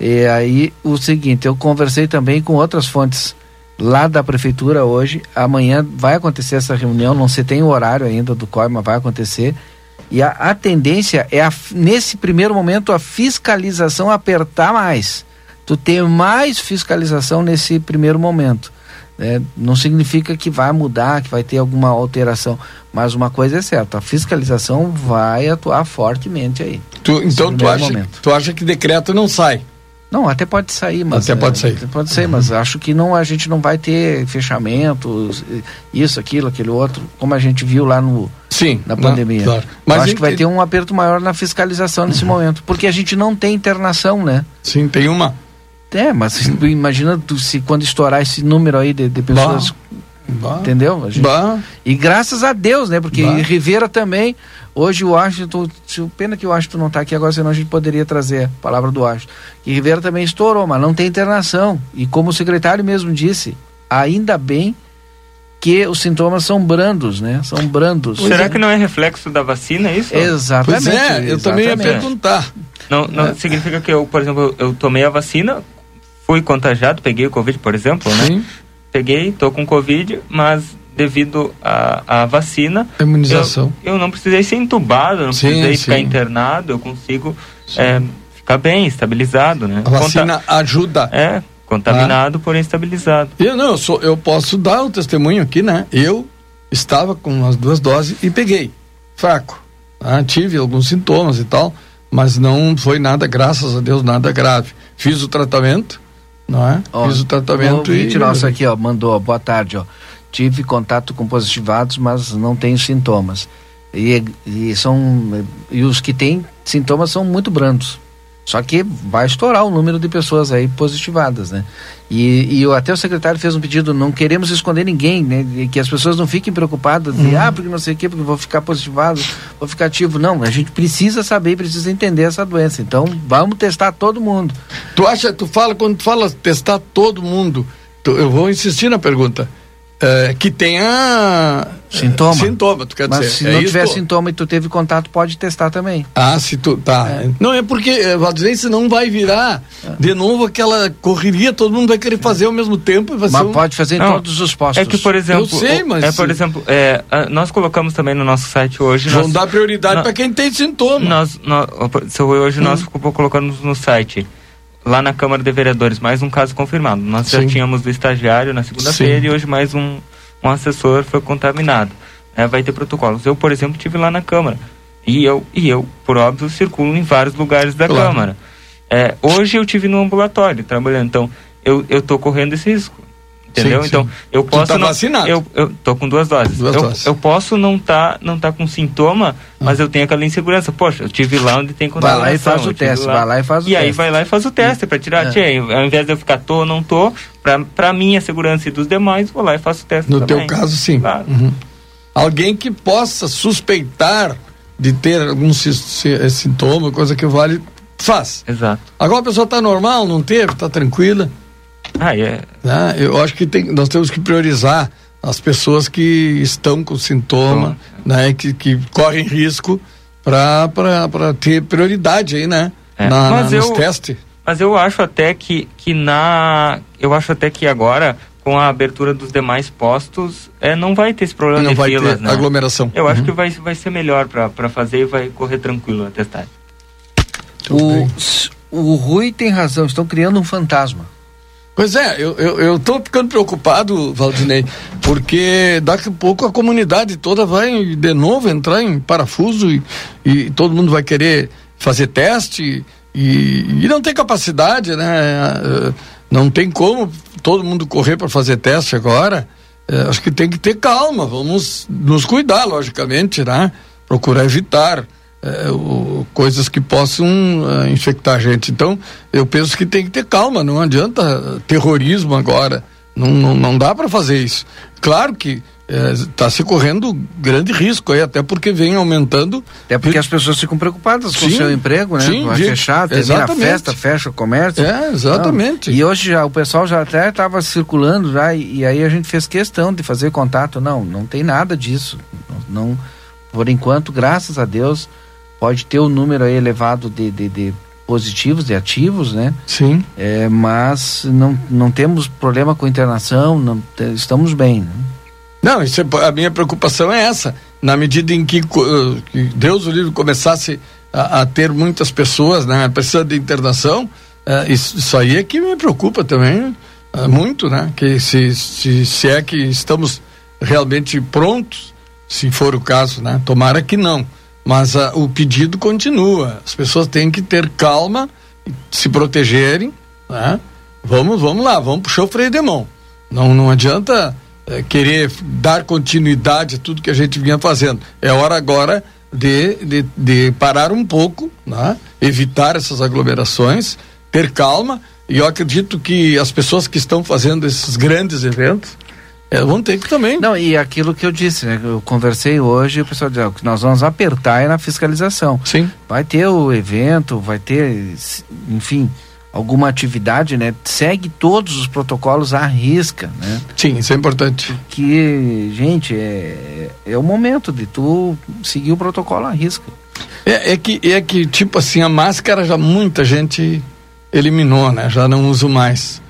E aí, o seguinte, eu conversei também com outras fontes lá da prefeitura hoje. Amanhã vai acontecer essa reunião, não se tem o horário ainda do COI, mas vai acontecer. E a, a tendência é, a, nesse primeiro momento, a fiscalização apertar mais. Tu ter mais fiscalização nesse primeiro momento. né? Não significa que vai mudar, que vai ter alguma alteração. Mas uma coisa é certa, a fiscalização vai atuar fortemente aí. Tu- então tu acha, tu acha que decreto não sai? Não, até pode sair, mas Até pode é, sair. até Pode sair, mas acho que não a gente não vai ter fechamentos, isso, aquilo, aquele outro, como a gente viu lá no Sim, na não, pandemia. claro. Mas acho que vai ter um aperto maior na fiscalização nesse momento, porque a gente não tem internação, né? Sim, tem uma. É, mas imagina se quando estourar esse número aí de, de pessoas, Bah. entendeu? A gente- Bah. E graças a Deus, né? Porque. Rivera também, hoje o Washington, pena que o Washington não está aqui agora, senão a gente poderia trazer a palavra do Washington. Que Rivera também estourou, mas não tem internação. E como o secretário mesmo disse, ainda bem que os sintomas são brandos, né? São brandos. Será que não é reflexo da vacina isso? Exatamente. Pois é, eu também ia exatamente. perguntar. Não, não É. significa que eu, por exemplo, eu tomei a vacina, fui contagiado, peguei o Covid, por exemplo, né? Sim. Peguei, tô com Covid, mas devido à à vacina, A imunização. Eu, eu não precisei ser entubado, não Sim, precisei sim. ficar internado, eu consigo é, ficar bem, estabilizado, né? A vacina ajuda. É, contaminado, porém estabilizado. Eu não, eu, sou, eu posso dar o testemunho aqui, né? Eu estava com as duas doses e peguei. Fraco. tá? tive alguns sintomas e tal, mas não foi nada, graças a Deus, nada grave. Fiz o tratamento, não é? Ó, Fiz o tratamento e. nosso aqui, ó, mandou, ó, boa tarde, ó. Tive contato com positivados, mas não tenho sintomas. E, e são e os que têm sintomas são muito brandos. Só que vai estourar o número de pessoas aí positivadas, né? E, e até o secretário fez um pedido, não queremos esconder ninguém, né? Que as pessoas não fiquem preocupadas, de, Uhum. ah, porque não sei o quê, porque vou ficar positivado, vou ficar ativo. Não, a gente precisa saber, precisa entender essa doença. Então, vamos testar todo mundo. Tu acha, tu fala, quando tu fala testar todo mundo, tu- eu vou insistir na pergunta. É, que tenha Sintoma. Sintoma, tu quer Mas dizer. se é não isso, tiver sintoma e tu teve contato, pode testar também. Ah, se tu. Tá. Não, é porque, Valdir, senão vai virar de novo aquela correria, todo mundo vai querer fazer ao mesmo tempo. Vai Mas ser um- pode fazer em Não, todos os postos. É que, por exemplo, Eu sei, mas é, por se- exemplo, é, nós colocamos também no nosso site hoje. Vão nós- dar prioridade para quem tem sintoma. Nós, nós, se hoje nós Hum. co- colocamos no site, lá na Câmara de Vereadores, mais um caso confirmado. Nós já Sim. tínhamos do estagiário na segunda-feira e hoje mais um, um assessor foi contaminado. É, vai ter protocolos. Eu, por exemplo, tive lá na Câmara. E eu, e eu, por óbvio, circulo em vários lugares da Claro. Câmara. É, hoje eu tive no ambulatório trabalhando, então eu, tô correndo esse risco. Entendeu? Sim, sim. Então, eu Tu posso tá não, vacinado? Eu, eu tô com duas doses. Duas eu, doses. eu posso não tá, não tá com sintoma, mas eu tenho aquela insegurança. Poxa, eu tive lá onde tem Vai lá e contaminação. faz o teste, vai lá e faz o E aí teste. vai lá e faz o teste pra tirar. É. Tchê, ao invés de eu ficar tô ou não tô, pra, pra minha segurança e dos demais, vou lá e faço o teste No também. teu caso, sim. Claro. Uhum. Alguém que possa suspeitar de ter algum si- sintoma, coisa que vale, faz. Exato. Agora a pessoa está normal, não teve, está tranquila. Ah, é. né? Eu acho que tem, nós temos que priorizar as pessoas que estão com sintoma, né? Que, que correm risco para ter prioridade aí, né? É, Na, mas na- nos eu- testes. Mas eu acho até que, que na. Eu acho até que agora, com a abertura dos demais postos, é, não vai ter esse problema Não de vai filas, ter né? aglomeração. Eu acho Uhum. que vai, vai ser melhor pra fazer e vai correr tranquilo a testagem. O, o Rui tem razão, estão criando um fantasma. Pois é, eu, eu, eu tô ficando preocupado, Valdinei, porque daqui a pouco a comunidade toda vai de novo entrar em parafuso e, e todo mundo vai querer fazer teste e, e não tem capacidade, né? Eh, Não tem como todo mundo correr para fazer teste agora. Eh, Acho que tem que ter calma, vamos nos cuidar, logicamente, né? Procurar evitar o- coisas que possam eh, infectar a gente. Então, eu penso que tem que ter calma, não adianta terrorismo agora. Não, não, não dá para fazer isso. Claro que está se correndo grande risco aí, até porque vem aumentando. Até porque as pessoas ficam preocupadas com o seu emprego, né? sim, Vai fechar, termina a festa, fecha o comércio. É, exatamente. Não. E hoje já o pessoal já até estava circulando já e, e aí a gente fez questão de fazer contato. Não, não tem nada disso. Não, não- por enquanto, graças a Deus, pode ter o número elevado de, de, de positivos, de ativos, né? Sim. É, mas não, não temos problema com internação, não, estamos bem. Né? Não, é- a minha preocupação é essa. Na medida em que, eh, que Deus o livre começasse a, a ter muitas pessoas, né, precisando de internação, eh, isso, isso aí é que me preocupa também eh, muito, né? Que se, se, se é que estamos realmente prontos, se for o caso, né? Tomara que não. Mas ah, o pedido continua. As pessoas têm que ter calma, se protegerem, né? Vamos, vamos lá, vamos puxar o freio de mão. Não, não adianta eh, querer dar continuidade a tudo que a gente vinha fazendo. É hora agora de, de, de parar um pouco, né? evitar essas aglomerações, ter calma. E eu acredito que as pessoas que estão fazendo esses grandes eventos eh, vão ter que também. Não, e aquilo que eu disse, né? Eu conversei hoje o pessoal disse, "Ah, que nós vamos apertar é na fiscalização. Sim. Vai ter o evento, vai ter, enfim, alguma atividade, né? Segue todos os protocolos à risca, né? Sim, isso é importante. Que, gente, é, é o momento de tu seguir o protocolo à risca. É, é que, é que, tipo assim, a máscara já muita gente eliminou, né? Já não uso mais.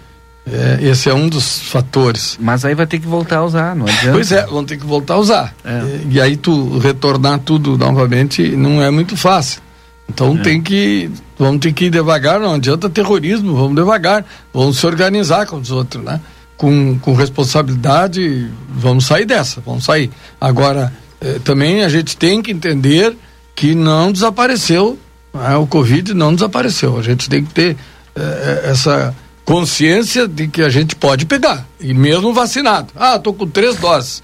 É, esse é um dos fatores. Mas aí vai ter que voltar a usar, não adianta. Pois é, vão ter que voltar a usar. E, e aí tu retornar tudo novamente não é muito fácil. Então tem que. Vamos ter que ir devagar, não adianta terrorismo, vamos devagar, vamos se organizar com os outros, né? Com, com responsabilidade, vamos sair dessa, vamos sair. Agora, eh, também a gente tem que entender que não desapareceu, né? o Covid não desapareceu. A gente tem que ter eh, essa consciência de que a gente pode pegar, e mesmo vacinado. Ah, tô com três doses.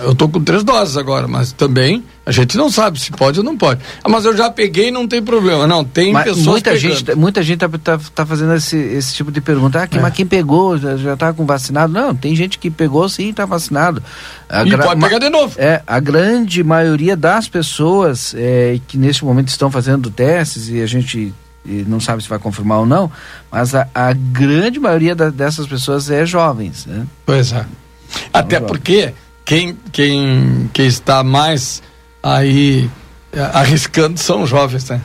Eu tô com três doses agora, mas também a gente não sabe se pode ou não pode. Ah, mas eu já peguei não tem problema. Não, tem Mas pessoas muita pegando. gente, muita gente tá, tá, tá fazendo esse, esse tipo de pergunta. Ah, que, É. mas quem pegou já, já tá com vacinado? Não, tem gente que pegou sim, tá vacinado. A E pode pegar de novo. É, a grande maioria das pessoas é, que neste momento estão fazendo testes e a gente e não sabe se vai confirmar ou não, mas a, a grande maioria da- dessas pessoas é jovens, né? Pois é. Até porque quem, quem, quem está mais aí eh, arriscando são os jovens, né?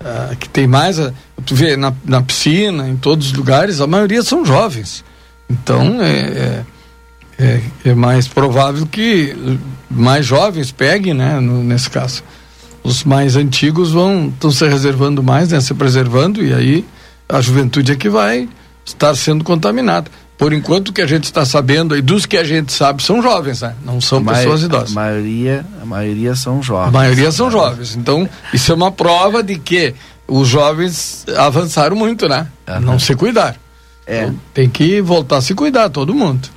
Ah, que tem mais. ah, tu vê na, na piscina, em todos os lugares, a maioria são jovens. Então é, é, é, é mais provável que mais jovens peguem, né? no- nesse caso. Os mais antigos vão estão se reservando mais, né? Se preservando, e aí a juventude é que vai estar sendo contaminada. Por enquanto, o que a gente está sabendo e dos que a gente sabe são jovens, né? Não são Ma- pessoas idosas. A maioria, a maioria são jovens. A maioria são jovens. Então, isso é uma prova de que os jovens avançaram muito, né? Não se cuidar. É. Então, tem que voltar a se cuidar, todo mundo.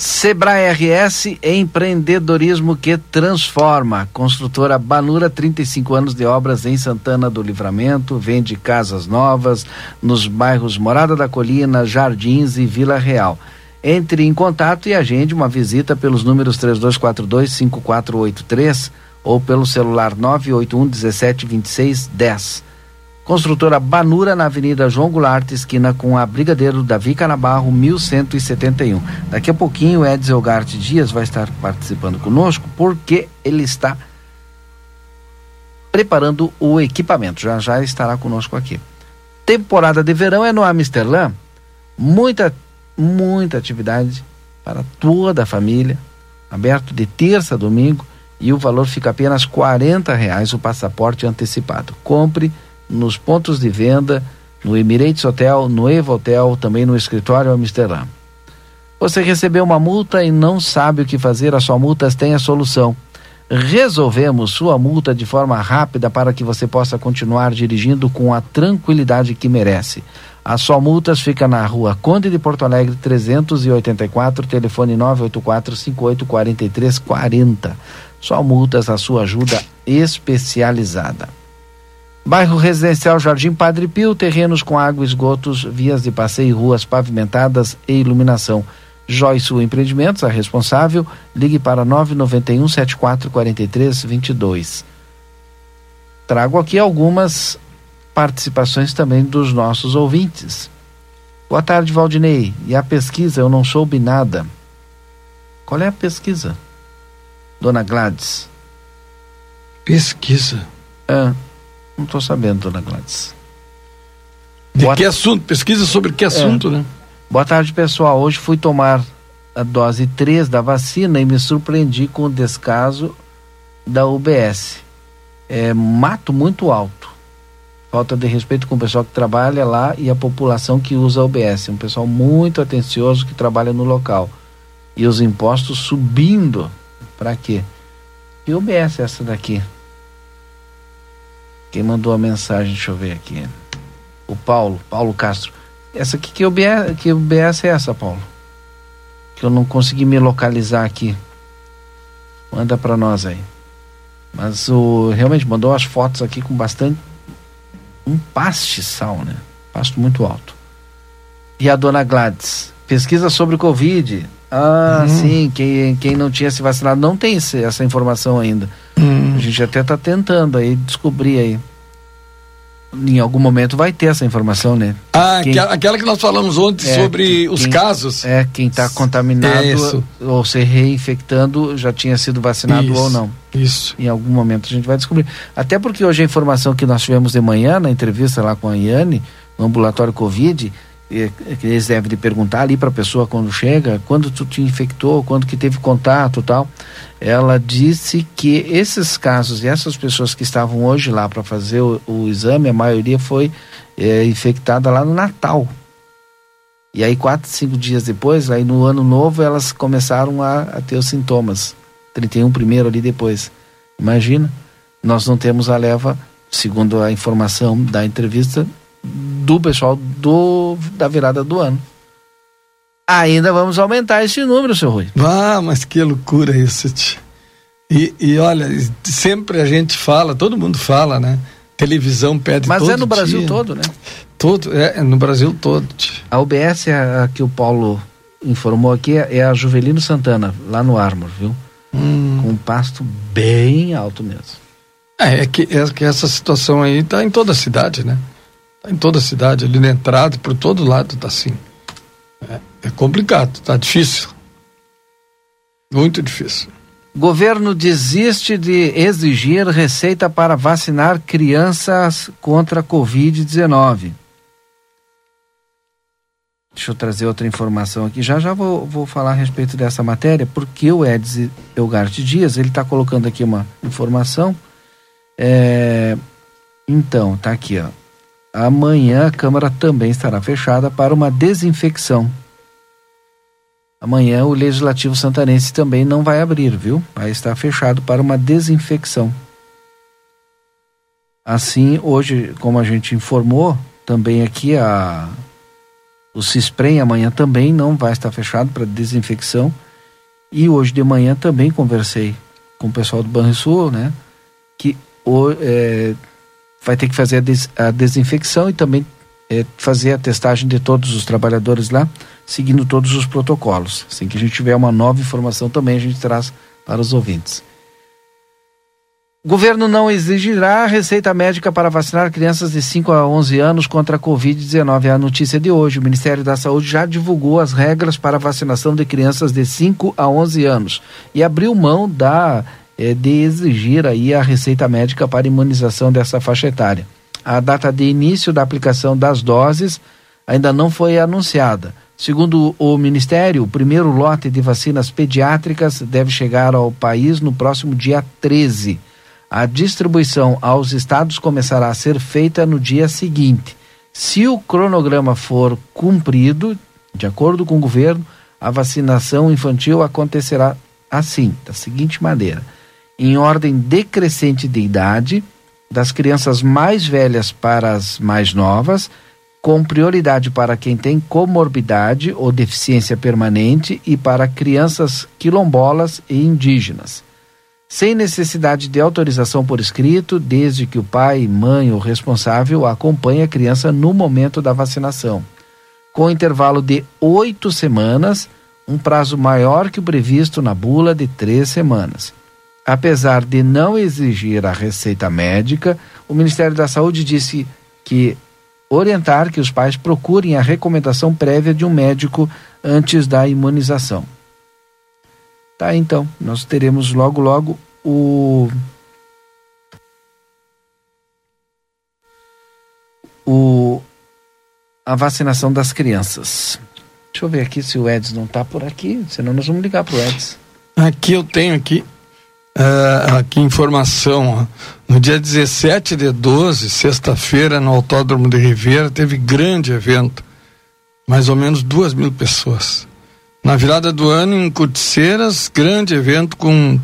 Sebrae RS, empreendedorismo que transforma. Construtora Banura, 35 anos de obras em Santana do Livramento, vende casas novas nos bairros Morada da Colina, Jardins e Vila Real. Entre em contato e agende uma visita pelos números 3242-5483 ou pelo celular 981 17 26 10. Construtora Banura na Avenida João Goulart, esquina com a Brigadeiro Davi Canabarro, 1171. Daqui a pouquinho o Edson Gart Dias vai estar participando conosco porque ele está preparando o equipamento. Já já estará conosco aqui. Temporada de verão é no Amsterdã. Muita, muita atividade para toda a família. Aberto de terça a domingo e o valor fica apenas R$ reais o passaporte antecipado. Compre nos pontos de venda, no Emirates Hotel, no Eva Hotel, também no escritório Amsterdã. Você recebeu uma multa e não sabe o que fazer, a sua multas tem a solução. Resolvemos sua multa de forma rápida para que você possa continuar dirigindo com a tranquilidade que merece. A sua multas fica na rua Conde de Porto Alegre 384, telefone 984 5843 40. Só multas, a sua ajuda especializada. Bairro Residencial Jardim Padre Pio, terrenos com água, esgotos, vias de passeio, ruas pavimentadas e iluminação. Joyce Empreendimentos, a responsável, ligue para 991 7443 22. Trago aqui algumas participações também dos nossos ouvintes. Boa tarde, Valdinei. E a pesquisa, eu não soube nada. Qual é a pesquisa? Dona Gladys. Pesquisa? Ah, não estou sabendo, Dona Gladys. De Boa... que assunto? Pesquisa sobre que assunto, é. né? Boa tarde, pessoal. Hoje fui tomar a dose 3 da vacina e me surpreendi com o descaso da UBS. É mato muito alto. Falta de respeito com o pessoal que trabalha lá e a população que usa a UBS. Um pessoal muito atencioso que trabalha no local. E os impostos subindo. Para quê? Que UBS é essa daqui? Quem mandou a mensagem? Deixa eu ver aqui. O Paulo, Paulo Castro. Essa aqui que UBS, que UBS é essa, Paulo? Que eu não consegui me localizar aqui. Manda para nós aí. Mas o realmente mandou as fotos aqui com bastante um sal, né? Pasto muito alto. E a dona Gladys, pesquisa sobre o Covid. Ah, uhum. sim, quem, quem não tinha se vacinado não tem essa informação ainda. Uhum. A gente até está tentando aí descobrir aí em algum momento vai ter essa informação, né? Ah, quem, aquela que nós falamos ontem é, sobre os casos. É, quem está contaminado é ou se reinfectando já tinha sido vacinado isso, ou não. Isso. Em algum momento a gente vai descobrir. Até porque hoje a informação que nós tivemos de manhã na entrevista lá com a Iane, no ambulatório Covid, eles devem perguntar ali para a pessoa quando chega, quando tu te infectou, quando que teve contato tal. Ela disse que esses casos e essas pessoas que estavam hoje lá para fazer o, o, exame, a maioria foi é, infectada lá no Natal. E aí, quatro, cinco dias depois, aí no ano novo, elas começaram a, a ter os sintomas. 31 primeiro ali depois. Imagina, nós não temos a leva, segundo a informação da entrevista, do pessoal do, da virada do ano. Ainda vamos aumentar esse número, seu Rui. Ah, mas que loucura isso, tio. E, e olha, sempre a gente fala, todo mundo fala, né? Televisão pede Mas é no dia. Brasil todo, né? Todo, é, é no Brasil todo. Tio. A UBS, a, a, que o Paulo informou aqui, é, é a Juvelino Santana, lá no Armor, viu? Hum. Com um pasto bem alto mesmo. É, é que, é que essa situação aí tá em toda a cidade, né? Tá em toda a cidade, ali na entrada, por todo lado tá assim. É, é complicado, tá difícil. Muito difícil. Governo desiste de exigir receita para vacinar crianças contra a Covid-19. Deixa eu trazer outra informação aqui. Já já vou, vou falar a respeito dessa matéria, porque o Edson Elgarte Dias, ele está colocando aqui uma informação. É, então, tá aqui, ó. Amanhã a Câmara também estará fechada para uma desinfecção. Amanhã o Legislativo Santanense também não vai abrir, viu? Vai estar fechado para uma desinfecção. Assim, hoje, como a gente informou, também aqui a o Cisprem amanhã também não vai estar fechado para desinfecção. E hoje de manhã também conversei com o pessoal do Banrisul, né? Que o, é, vai ter que fazer a, des, a desinfecção e também é, fazer a testagem de todos os trabalhadores lá, seguindo todos os protocolos. Assim que a gente tiver uma nova informação também a gente traz para os ouvintes. O governo não exigirá receita médica para vacinar crianças de 5 a 11 anos contra a Covid-19. É a notícia de hoje. O Ministério da Saúde já divulgou as regras para a vacinação de crianças de 5 a 11 anos e abriu mão da é, de exigir aí a receita médica para imunização dessa faixa etária. A data de início da aplicação das doses ainda não foi anunciada. Segundo o Ministério, o primeiro lote de vacinas pediátricas deve chegar ao país no próximo dia 13. A distribuição aos estados começará a ser feita no dia seguinte. Se o cronograma for cumprido, de acordo com o governo, a vacinação infantil acontecerá assim, da seguinte maneira: em ordem decrescente de idade, das crianças mais velhas para as mais novas, com prioridade para quem tem comorbidade ou deficiência permanente e para crianças quilombolas e indígenas. Sem necessidade de autorização por escrito, desde que o pai, mãe ou responsável acompanhe a criança no momento da vacinação. Com intervalo de oito semanas, um prazo maior que o previsto na bula de três semanas. Apesar de não exigir a receita médica, o Ministério da Saúde disse que orientar que os pais procurem a recomendação prévia de um médico antes da imunização. Tá, então, nós teremos logo logo o o a vacinação das crianças. Deixa eu ver aqui se o Edson não está por aqui, senão nós vamos ligar para o Edson. Aqui eu tenho aqui, uh, aqui informação. No dia 17 de 12, sexta-feira, no Autódromo de Ribeira, teve grande evento. Mais ou menos duas mil pessoas. Na virada do ano, em Curticeiras, grande evento com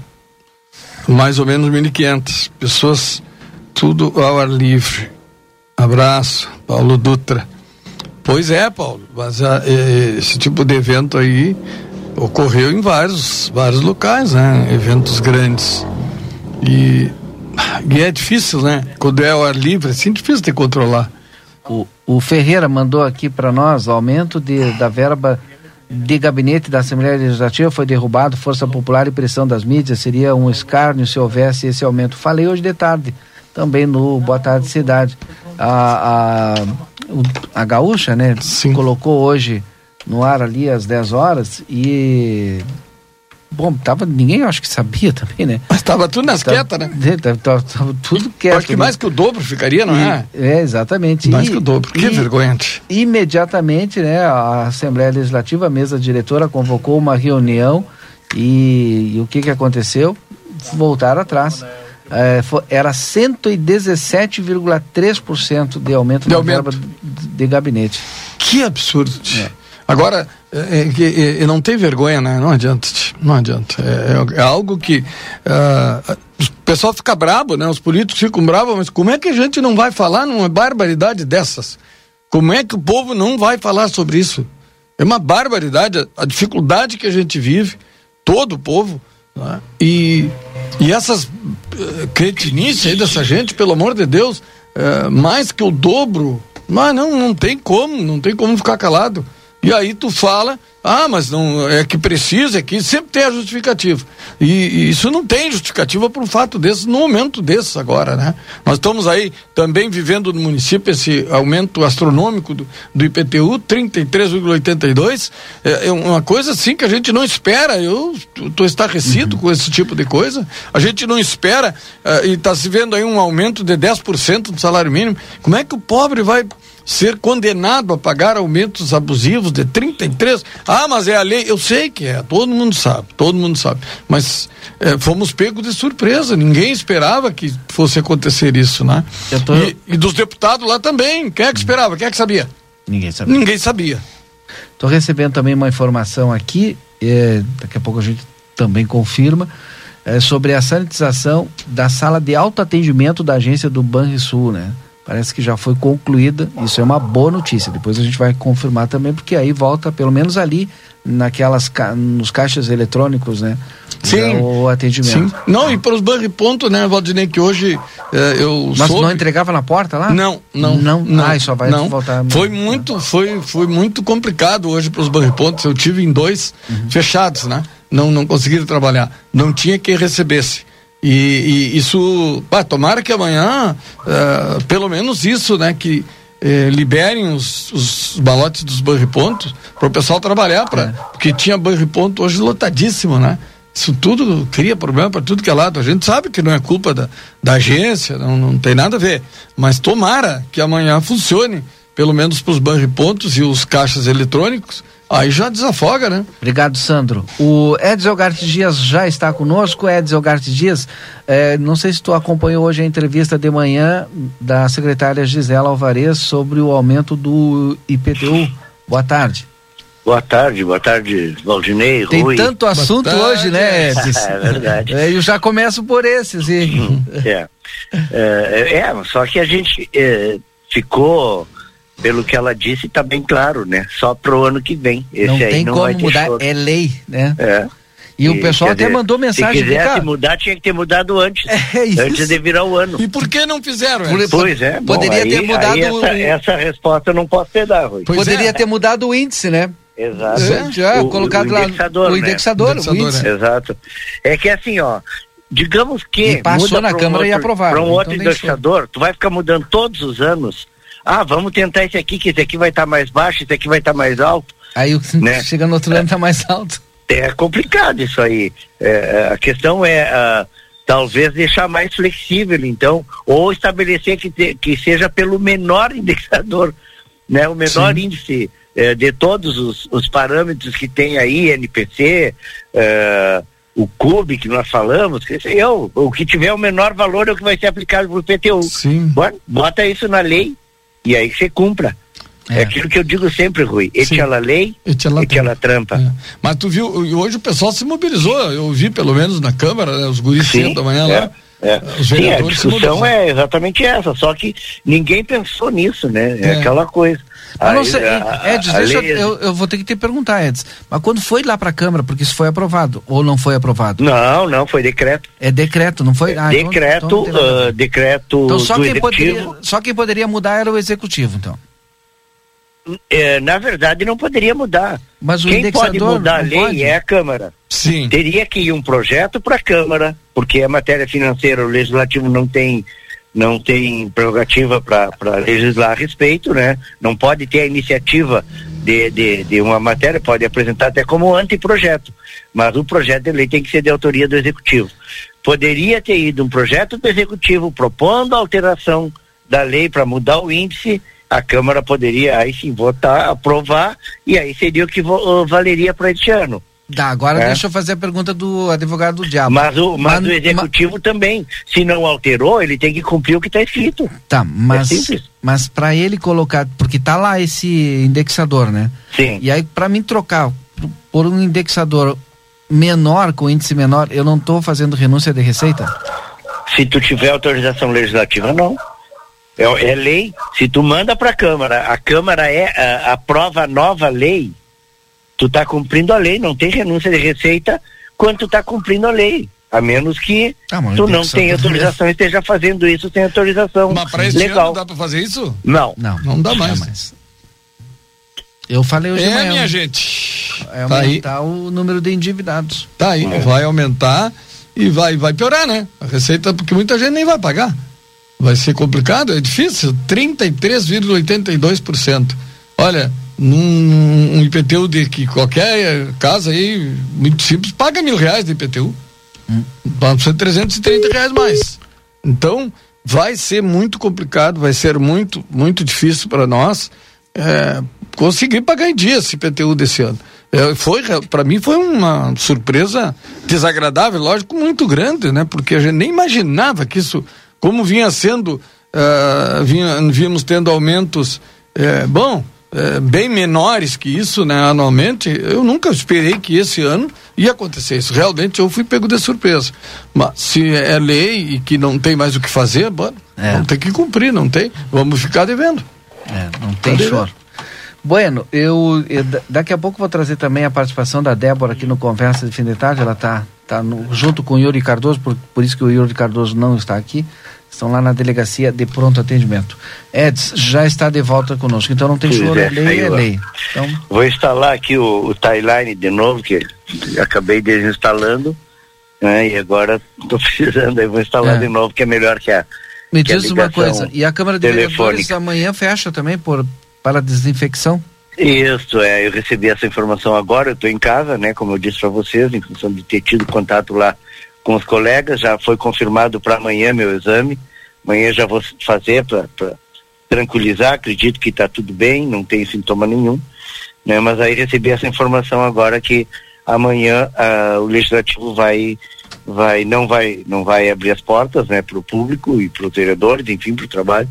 mais ou menos 1.500 pessoas, tudo ao ar livre. Abraço, Paulo Dutra. Pois é, Paulo, mas a, esse tipo de evento aí ocorreu em vários, vários locais, né? Eventos grandes. E, e é difícil, né? Quando é ao ar livre, é assim difícil de controlar. O, o Ferreira mandou aqui para nós o aumento de, da verba de gabinete da Assembleia Legislativa foi derrubado, força popular e pressão das mídias seria um escárnio se houvesse esse aumento. Falei hoje de tarde, também no Boa Tarde Cidade. A, a, a Gaúcha, né, Sim. colocou hoje no ar ali às 10 horas e Bom, tava, ninguém acho que sabia também, né? Mas tava tudo nas quietas, né? Tava, tava, tava, tudo quieto. Acho que mais que o dobro ficaria, não e, é? É, exatamente. Mais e, que o dobro. Que vergonha. Imediatamente, né, a Assembleia Legislativa, a mesa diretora, convocou uma reunião e, e o que que aconteceu? Voltaram atrás. É, foi, era 117,3% de aumento de da aumento. verba de, de gabinete. Que absurdo. É. Agora, é, é, é, não tem vergonha, né? Não adianta, não adianta. É, é algo que uh, o pessoal fica bravo, né? Os políticos ficam bravos, mas como é que a gente não vai falar numa barbaridade dessas? Como é que o povo não vai falar sobre isso? É uma barbaridade a, a dificuldade que a gente vive, todo o povo, né? e, e essas uh, cretinices aí dessa gente, pelo amor de Deus, uh, mais que o dobro, mas não, não tem como, não tem como ficar calado. E aí tu fala, ah, mas não é que precisa, é que sempre tem a justificativa. E, e isso não tem justificativa por um fato desse, no momento desses agora, né? Nós estamos aí também vivendo no município esse aumento astronômico do, do IPTU, 33,82. É, é, uma coisa assim que a gente não espera. Eu estou estarrecido uhum. com esse tipo de coisa. A gente não espera, uh, e está se vendo aí um aumento de 10% do salário mínimo. Como é que o pobre vai ser condenado a pagar aumentos abusivos de 33. Ah, mas é a lei. Eu sei que é, todo mundo sabe, todo mundo sabe. Mas é, fomos pegos de surpresa. Ninguém esperava que fosse acontecer isso, né? Tô... E, e, dos deputados lá também. Quem é que esperava? Quem é que sabia? Ninguém sabia. Ninguém sabia. Estou recebendo também uma informação aqui, é, daqui a pouco a gente também confirma, é, sobre a sanitização da sala de autoatendimento da agência do Banrisul, né? Parece que já foi concluída. Isso é uma boa notícia. Depois a gente vai confirmar também, porque aí volta, pelo menos ali, naquelas nos caixas eletrônicos, né? Sim. O atendimento. Sim. Não, e para os banri ponto, né, Valdinei, que hoje eh, eu Mas soube... não entregava na porta lá? Não, não. Não, não. Ah, só vai não. voltar. Foi muito, foi, foi muito complicado hoje para os banri pontos. Eu tive em dois uhum. fechados, né? Não, não conseguiram trabalhar. Não tinha quem recebesse. E, e isso, tomara que amanhã, uh, pelo menos isso, né, que eh, liberem os, os balotes dos banripontos para o pessoal trabalhar, pra, é. porque tinha banriponto hoje lotadíssimo, né? Isso tudo cria problema para tudo que é lado. A gente sabe que não é culpa da, da agência, não, não tem nada a ver. Mas tomara que amanhã funcione, pelo menos para os banripontos e os caixas eletrônicos, Aí já desafoga, né? Obrigado, Sandro. O Edson Garte Dias já está conosco. Edson Garte Dias, eh, não sei se tu acompanhou hoje a entrevista de manhã da secretária Gisela Alvarez sobre o aumento do IPTU. Boa tarde. Boa tarde, boa tarde, Valdinei, Tem Rui. tanto assunto hoje, né, Edson? é verdade. É, eu já começo por esses. E... É. é. É, só que a gente é, ficou pelo que ela disse, está bem claro, né? Só pro ano que vem. Esse não aí tem não como vai mudar, é lei, né? É. E, e o pessoal até dizer, mandou mensagem. Se quisesse cara, mudar, tinha que ter mudado antes. É isso. Antes de virar o ano. E por que não fizeram? Por- Pois é. bom, Poderia aí- ter mudado aí essa, o- essa resposta eu não posso ter dar, Rui. Pois Poderia é. ter mudado o índice, né? Exato. É, já, colocado lá, indexador, o né? indexador, o índice. Exato. É que assim, ó, digamos que E passou muda na pra um Câmara e outro- aprovaram, Para um então outro deixou. indexador, tu vai ficar mudando todos os anos. Ah, vamos tentar esse aqui, que esse aqui vai estar mais baixo, esse aqui vai estar mais alto. Aí o Né? chega no outro ano tá mais alto. É complicado isso aí. É, é, a questão é ah, talvez deixar mais flexível, então, ou estabelecer que, te- que seja pelo menor indexador, né? O menor Sim. índice eh, de todos os, os parâmetros que tem aí, NPC, eh, o CUB que nós falamos, que sei eu, o que tiver o menor valor é o que vai ser aplicado por PTU. Sim. Bota, bota isso na lei e aí você cumpra. É. aquilo que eu digo sempre, Rui. Ete ela lei, ete ela trampa. Mas tu viu, hoje o pessoal se mobilizou, eu vi pelo menos na Câmara, né, os guris Sim, da manhã é, lá. é. Os Sim, a discussão é exatamente essa, só que ninguém pensou nisso, né? É, É. aquela coisa. Eu não sei, a- a- Edson, a deixa eu, lei- eu, eu vou ter que te perguntar, Edson. Mas quando foi lá pra Câmara, porque isso foi aprovado, ou não foi aprovado? Não, não, foi decreto. É decreto, não foi? Ah, então- decreto, então não tem nada a ver. ah, decreto Então só do quem, executivo. poderia, só quem poderia mudar era o executivo, então. É, na verdade, não poderia mudar. Mas o Quem pode mudar a lei pode? é a Câmara. Sim. Teria que ir um projeto para a Câmara, porque a matéria financeira, o Legislativo não tem não tem prerrogativa para legislar a respeito, né? Não pode ter a iniciativa de, de, de uma matéria, pode apresentar até como anteprojeto, mas o projeto de lei tem que ser de autoria do Executivo. Poderia ter ido um projeto do Executivo propondo a alteração da lei para mudar o índice, a Câmara poderia aí sim votar, aprovar, e aí seria o que valeria para este ano. Tá, agora É. deixa eu fazer a pergunta do advogado do diabo. Mas o, mas Mas- o executivo também, se não alterou, ele tem que cumprir o que está escrito. Tá, mas, É mas para ele colocar, porque tá lá esse indexador, né? Sim. E aí para mim trocar por- um indexador menor, com índice menor, eu não tô fazendo renúncia de receita? Se tu tiver autorização legislativa, não. É, é lei. Se tu manda para a Câmara, a Câmara é a, aprova a nova lei, tu está cumprindo a lei, não tem renúncia de receita quando tu está cumprindo a lei. A menos que Ah, mas tu não tenha autorização e esteja fazendo isso sem autorização Mas para esse legal. ano dá para fazer isso? Não. Não. Não dá mais. Eu falei hoje de É, manhã. minha gente. É Tá aí. aumentar o número de endividados. Tá aí, vai aumentar e vai, vai piorar, né? A receita, porque muita gente nem vai pagar. Vai ser complicado, é difícil. 33,82%. Olha, num um IPTU de que qualquer casa aí, muito simples, paga mil reais de IPTU. Vamos ser 330 reais mais. Então, vai ser muito complicado, vai ser muito, muito difícil para nós é, conseguir pagar em dia esse IPTU desse ano. É, foi, para mim, foi uma surpresa desagradável, lógico, muito grande, né? Porque a gente nem imaginava que isso, como vinha sendo, ah, vinha, vínhamos tendo aumentos, é, bom, é, bem menores que isso, né, anualmente, eu nunca esperei que esse ano ia acontecer isso. Realmente eu fui pego de surpresa. Mas se é lei e que não tem mais o que fazer, bom, vamos ter que cumprir, não tem? Vamos ficar devendo. É, não tem choro. Bueno, eu, eu da- daqui a pouco vou trazer também a participação da Débora aqui no Conversa de Fim de Tarde. Ela está tá no- junto com o Yuri Cardoso, por, por isso que o Yuri Cardoso não está aqui. Estão lá na delegacia de pronto atendimento. Eds já está de volta conosco, então não tem Pois choro, é, é, lei, é lei. Então, Vou instalar aqui o, o timeline de novo, que acabei desinstalando, né? E agora estou precisando, aí vou instalar É. de novo, que é melhor que a. me que a diz uma ligação coisa, e a Câmara de Vereadores amanhã fecha também por, para desinfecção? Isso, é, eu recebi essa informação agora, eu estou em casa, né, como eu disse para vocês, em função de ter tido contato lá com os colegas, já foi confirmado para amanhã meu exame, amanhã já vou fazer para tranquilizar, acredito que está tudo bem, não tem sintoma nenhum, né, mas aí recebi essa informação agora que amanhã ah, o legislativo vai vai não vai não vai abrir as portas né para o público e para os vereadores enfim para o trabalho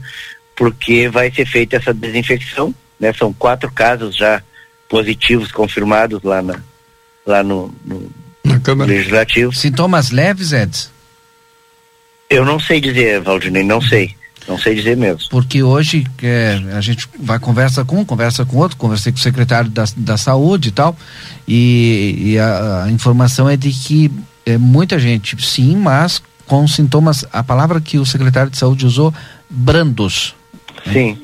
porque vai ser feita essa desinfecção né? São quatro casos já positivos confirmados lá na lá no, no legislativo Sintomas leves, Eds? eu não sei dizer Valdinei não sei não sei dizer mesmo Porque hoje é, a gente vai conversa com um, conversa com outro, conversei com o secretário da, da saúde e tal, e, e a, a informação é de que é, muita gente, sim, mas com sintomas, a palavra que o secretário de saúde usou, brandos. Sim.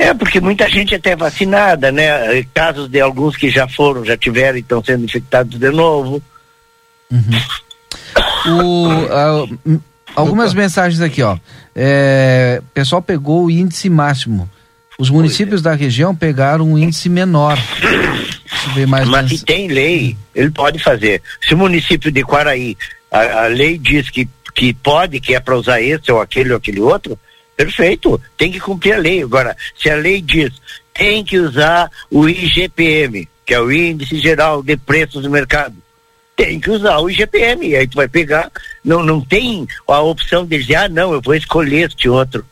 É, porque muita gente até vacinada, né? Casos de alguns que já foram, já tiveram e estão sendo infectados de novo. O, ah, hum, algumas mensagens aqui, ó. É, o pessoal pegou o índice máximo. Os municípios da região pegaram um índice menor. Mas se tem lei, ele pode fazer. Se o município de Quaraí, a, a lei diz que, que pode, que é para usar esse ou aquele ou aquele outro, perfeito, tem que cumprir a lei. Agora, se a lei diz tem que usar o IGPM, que é o Índice Geral de Preços do Mercado, tem que usar o IGPM. E aí tu vai pegar, não, não tem a opção de dizer, ah, não, eu vou escolher este outro.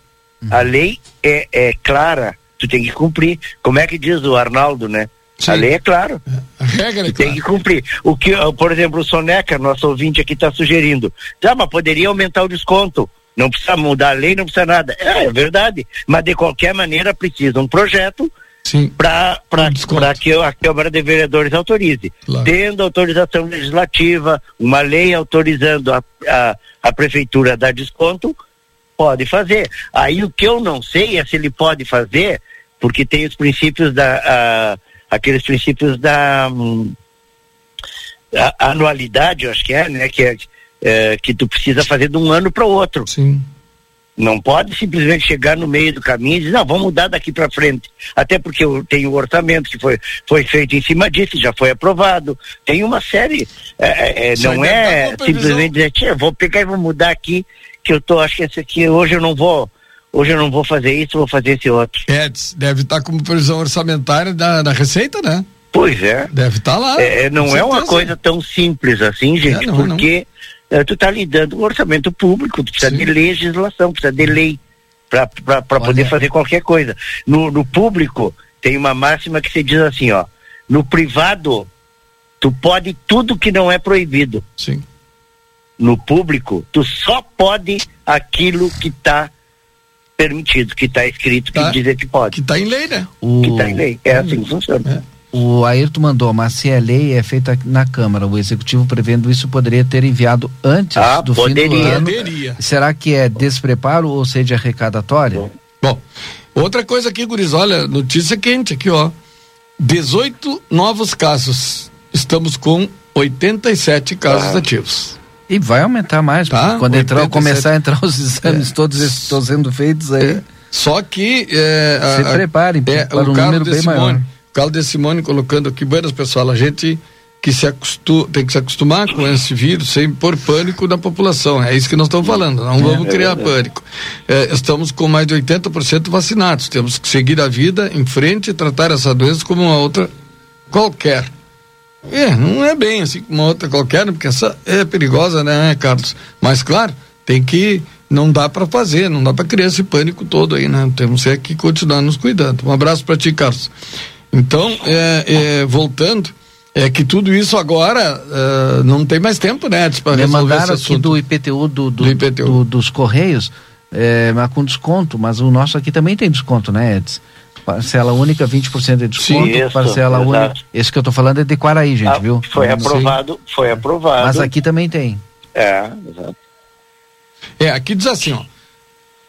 A lei é, é clara, tu tem que cumprir. Como é que diz o Arnaldo, né? A lei é clara. A regra é Tem que cumprir. O que, por exemplo, o Soneca, nosso ouvinte aqui está sugerindo. Ah, mas poderia aumentar o desconto. Não precisa mudar a lei, não precisa nada. É, é verdade. Mas de qualquer maneira precisa um projeto para que a Câmara de Vereadores autorize. Tendo autorização legislativa, uma lei autorizando a, a, a prefeitura a dar desconto, pode fazer. Aí o que eu não sei é se ele pode fazer, porque tem os princípios da. a- aqueles princípios da hum, anualidade, eu acho que é, né? Que, é, é, que tu precisa fazer de um ano para o outro. Sim. Não pode simplesmente chegar no meio do caminho e dizer, não, vamos mudar daqui para frente. Até porque eu tenho o orçamento que foi, foi feito em cima disso, já foi aprovado. Tem uma série. é, é, Isso não é simplesmente dizer, tia, vou pegar e vou mudar aqui, que eu tô, acho que esse aqui, hoje eu não vou, hoje eu não vou fazer isso, vou fazer esse outro. Eds, deve estar como previsão orçamentária da, da Receita, né? Pois é. Deve estar lá. É, é, não é uma coisa tão simples assim, gente, não, não. Eh, tu tá lidando com orçamento público, tu precisa de legislação, precisa de lei para poder fazer qualquer coisa. No, no público tem uma máxima que se diz assim, ó, no privado tu pode tudo que não é proibido. Sim. No público tu só pode aquilo que está permitido, que está escrito, que Tá. dizer que pode. Que está em lei, né? O... Que está em lei. É assim que funciona. O Ayrton mandou, mas se é lei, é feita na Câmara. O Executivo prevendo isso poderia ter enviado antes Ah, do fim do poderia. ano. Poderia. Será que é despreparo ou seja arrecadatória? Bom, outra coisa aqui, Guris, olha, notícia quente aqui, ó. 18 novos casos. Estamos com 87 casos Ah. ativos. E vai aumentar mais, Tá, porque quando entrar, 87. começar a entrar os exames, É. todos esses estão sendo feitos aí. Só que. É, Se preparem é, para o um número bem Simone, maior. De Simone colocando aqui, buenas pessoal, a gente que se acostu, tem que se acostumar com esse vírus sem pôr pânico na população. É isso que nós estamos falando, não vamos É criar pânico. É, estamos com mais de 80% vacinados. Temos que seguir a vida em frente e tratar essa doença como uma outra qualquer. É, não é bem assim como uma outra qualquer, porque essa é perigosa, né, Carlos? Mas claro, tem que não dá para fazer, não dá para criar esse pânico todo aí, né? Temos é que continuar nos cuidando. Um abraço para ti, Carlos. Então, é, é, voltando, é que tudo isso agora é, não tem mais tempo, né, para Me resolver esse mandaram aqui do IPTU, do, do, do- dos Correios, é, mas com desconto, mas o nosso aqui também tem desconto, né, Edson? Parcela única, 20% de desconto, Sim, isso, parcela única. Esse que eu tô falando é de Quaraí, gente, Ah, viu? Foi Não- aprovado, foi aprovado. Mas aqui também tem. É, exato. É, aqui diz assim, ó.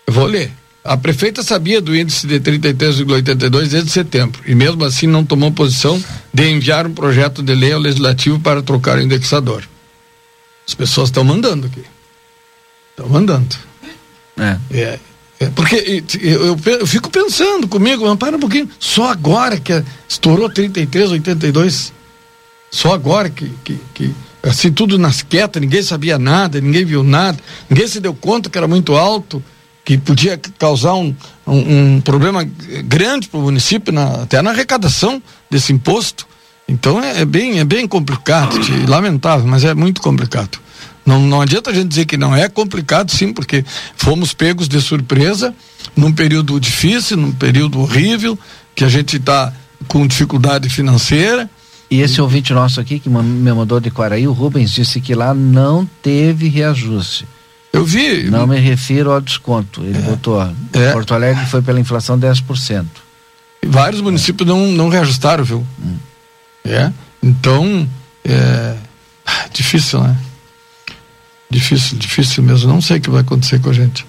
Eu vou ler. A prefeita sabia do índice de 33,82 desde setembro e mesmo assim não tomou posição de enviar um projeto de lei ao legislativo para trocar o indexador. As pessoas estão mandando aqui. Estão mandando. É. É, é, porque eu, eu eu fico pensando comigo, mas para um pouquinho, só agora que estourou 33, 82, só agora que, que, que assim, tudo nas quietas, ninguém sabia nada, ninguém viu nada, ninguém se deu conta que era muito alto, que podia causar um, um, um problema grande para o município, na- até na arrecadação desse imposto. Então é, é bem, é bem complicado, lamentável, mas é muito complicado. Não, não adianta a gente dizer que não é complicado, sim, porque fomos pegos de surpresa num período difícil, num período horrível, que a gente está com dificuldade financeira. E esse ouvinte nosso aqui, que me mandou de Quaraí, o Rubens, disse que lá não teve reajuste. Eu vi. Não me refiro ao desconto. Ele botou, ó, É. Porto Alegre foi pela inflação 10%. E vários municípios não, não reajustaram, viu? É. Então, é. ah, Difícil, né? Difícil, difícil mesmo. Não sei o que vai acontecer com a gente.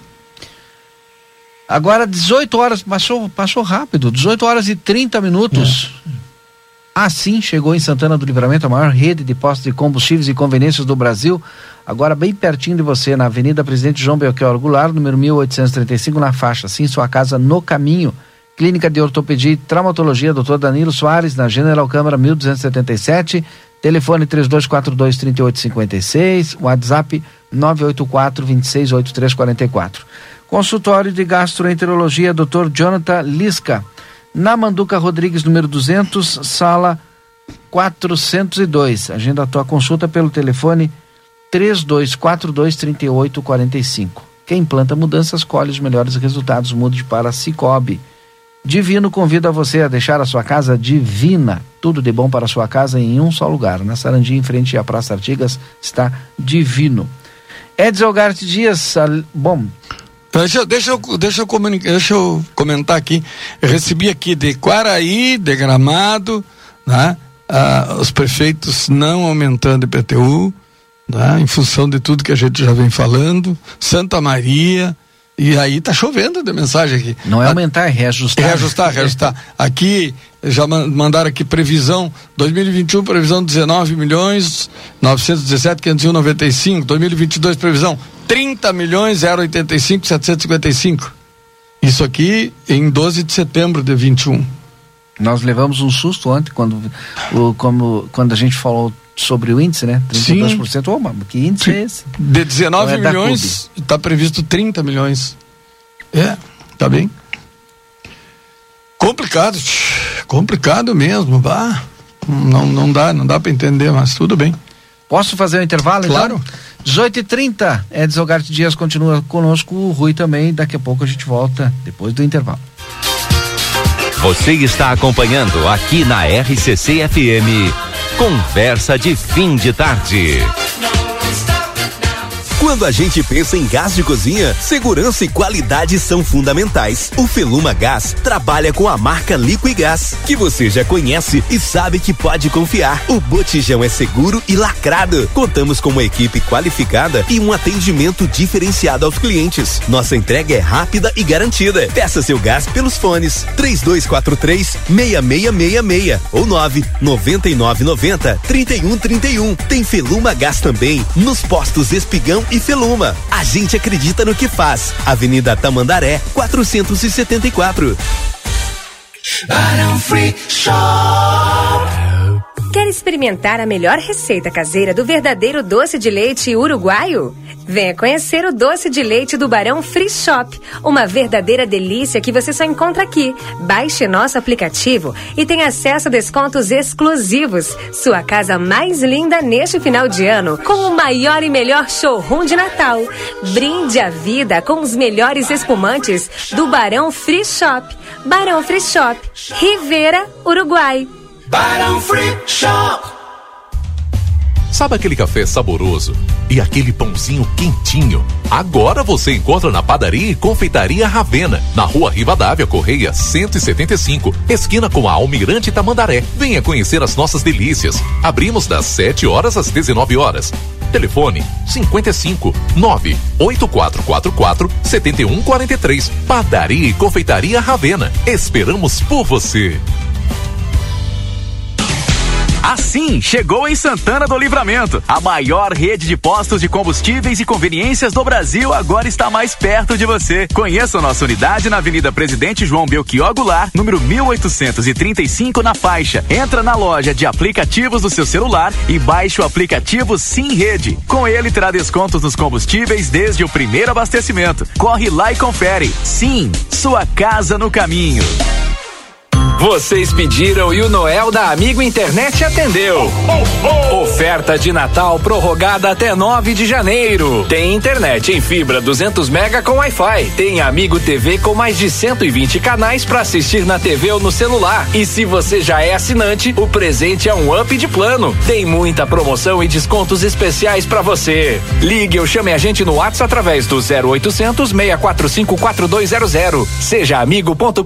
Agora 18 horas, passou, passou rápido, 18 horas e 30 minutos. É. Assim chegou em Santana do Livramento a maior rede de postos de combustíveis e conveniências do Brasil, agora bem pertinho de você, na Avenida Presidente João Belchior Goulart, número 1835, na faixa, sim, sua casa no caminho. Clínica de Ortopedia e Traumatologia, Dr. Danilo Soares, na General Câmara 1277, telefone 3242 3856, WhatsApp 984 268344. Consultório de Gastroenterologia, Dr. Jonathan Lisca, na Manduca Rodrigues, número 200, sala 402. Agenda a tua consulta pelo telefone 3242 3845. Quem planta mudanças colhe os melhores resultados. Mude para Cicobi. Divino convida você a deixar a sua casa divina. Tudo de bom para a sua casa em um só lugar. Na Sarandi, em frente à Praça Artigas, está Divino. Edson Algarte Dias, bom, Deixa, deixa, eu, deixa, eu deixa eu comentar aqui. Eu recebi aqui de Quaraí, de Gramado, né? Ah, os prefeitos não aumentando IPTU, né? em função de tudo que a gente já vem falando. Santa Maria, e aí tá chovendo de mensagem aqui. Não é aumentar, é reajustar. Reajustar, reajustar. Aqui, já mandaram aqui previsão, 2021 previsão 19 milhões 917 501 95, 2022 previsão 30 milhões 085 755. Isso aqui em 12 de setembro de 21. Nós levamos um susto ontem quando o, como, quando a gente falou sobre o índice, né? 32%. Sim. Oh, mas que índice Sim. é esse? De 19 é milhões, está previsto 30 milhões. É, tá bem. Complicado, complicado mesmo, vá. Não, não dá, não dá para entender, mas tudo bem. Posso fazer um intervalo? Claro. Então? 18 e 30 Edson Garte Dias continua conosco, o Rui também. Daqui a pouco a gente volta depois do intervalo. Você está acompanhando aqui na RCC FM. Conversa de fim de tarde. Quando a gente pensa em gás de cozinha, segurança e qualidade são fundamentais. O Feluma Gás trabalha com a marca Liquigás, que você já conhece e sabe que pode confiar. O botijão é seguro e lacrado. Contamos com uma equipe qualificada e um atendimento diferenciado aos clientes. Nossa entrega é rápida e garantida. Peça seu gás pelos fones 3243 6666 ou 9 9990 3131. Tem Feluma Gás também nos postos Espigão e Feluma. A gente acredita no que faz. Avenida Tamandaré, 474. Barão Free Shop. Quer experimentar a melhor receita caseira do verdadeiro doce de leite uruguaio? Venha conhecer o doce de leite do Barão Free Shop, uma verdadeira delícia que você só encontra aqui. Baixe nosso aplicativo e tenha acesso a descontos exclusivos. Sua casa mais linda neste final de ano, com o maior e melhor showroom de Natal. Brinde a vida com os melhores espumantes do Barão Free Shop. Barão Free Shop, Rivera, Uruguai. Barão Free Shop. Sabe aquele café saboroso e aquele pãozinho quentinho? Agora você encontra na padaria e confeitaria Ravena, na rua Rivadavia Correia 175, esquina com a Almirante Tamandaré. Venha conhecer as nossas delícias. Abrimos das 7 horas às 19 horas. Telefone 55 98444 7143. Padaria e confeitaria Ravena. Esperamos por você. Assim, chegou em Santana do Livramento. A maior rede de postos de combustíveis e conveniências do Brasil agora está mais perto de você. Conheça nossa unidade na Avenida Presidente João Belchior Goulart, número 1835 na faixa. Entra na loja de aplicativos do seu celular e baixe o aplicativo Sim Rede. Com ele terá descontos nos combustíveis desde o primeiro abastecimento. Corre lá e confere. Sim, sua casa no caminho. Vocês pediram e o Noel da Amigo Internet atendeu. Oferta de Natal prorrogada até 9 de janeiro. Tem internet em fibra 200 mega com Wi-Fi. Tem Amigo TV com mais de 120 canais para assistir na TV ou no celular. E se você já é assinante, o presente é um up de plano. Tem muita promoção e descontos especiais para você. Ligue ou chame a gente no WhatsApp através do 0800 645 4200. Seja amigo.com.br.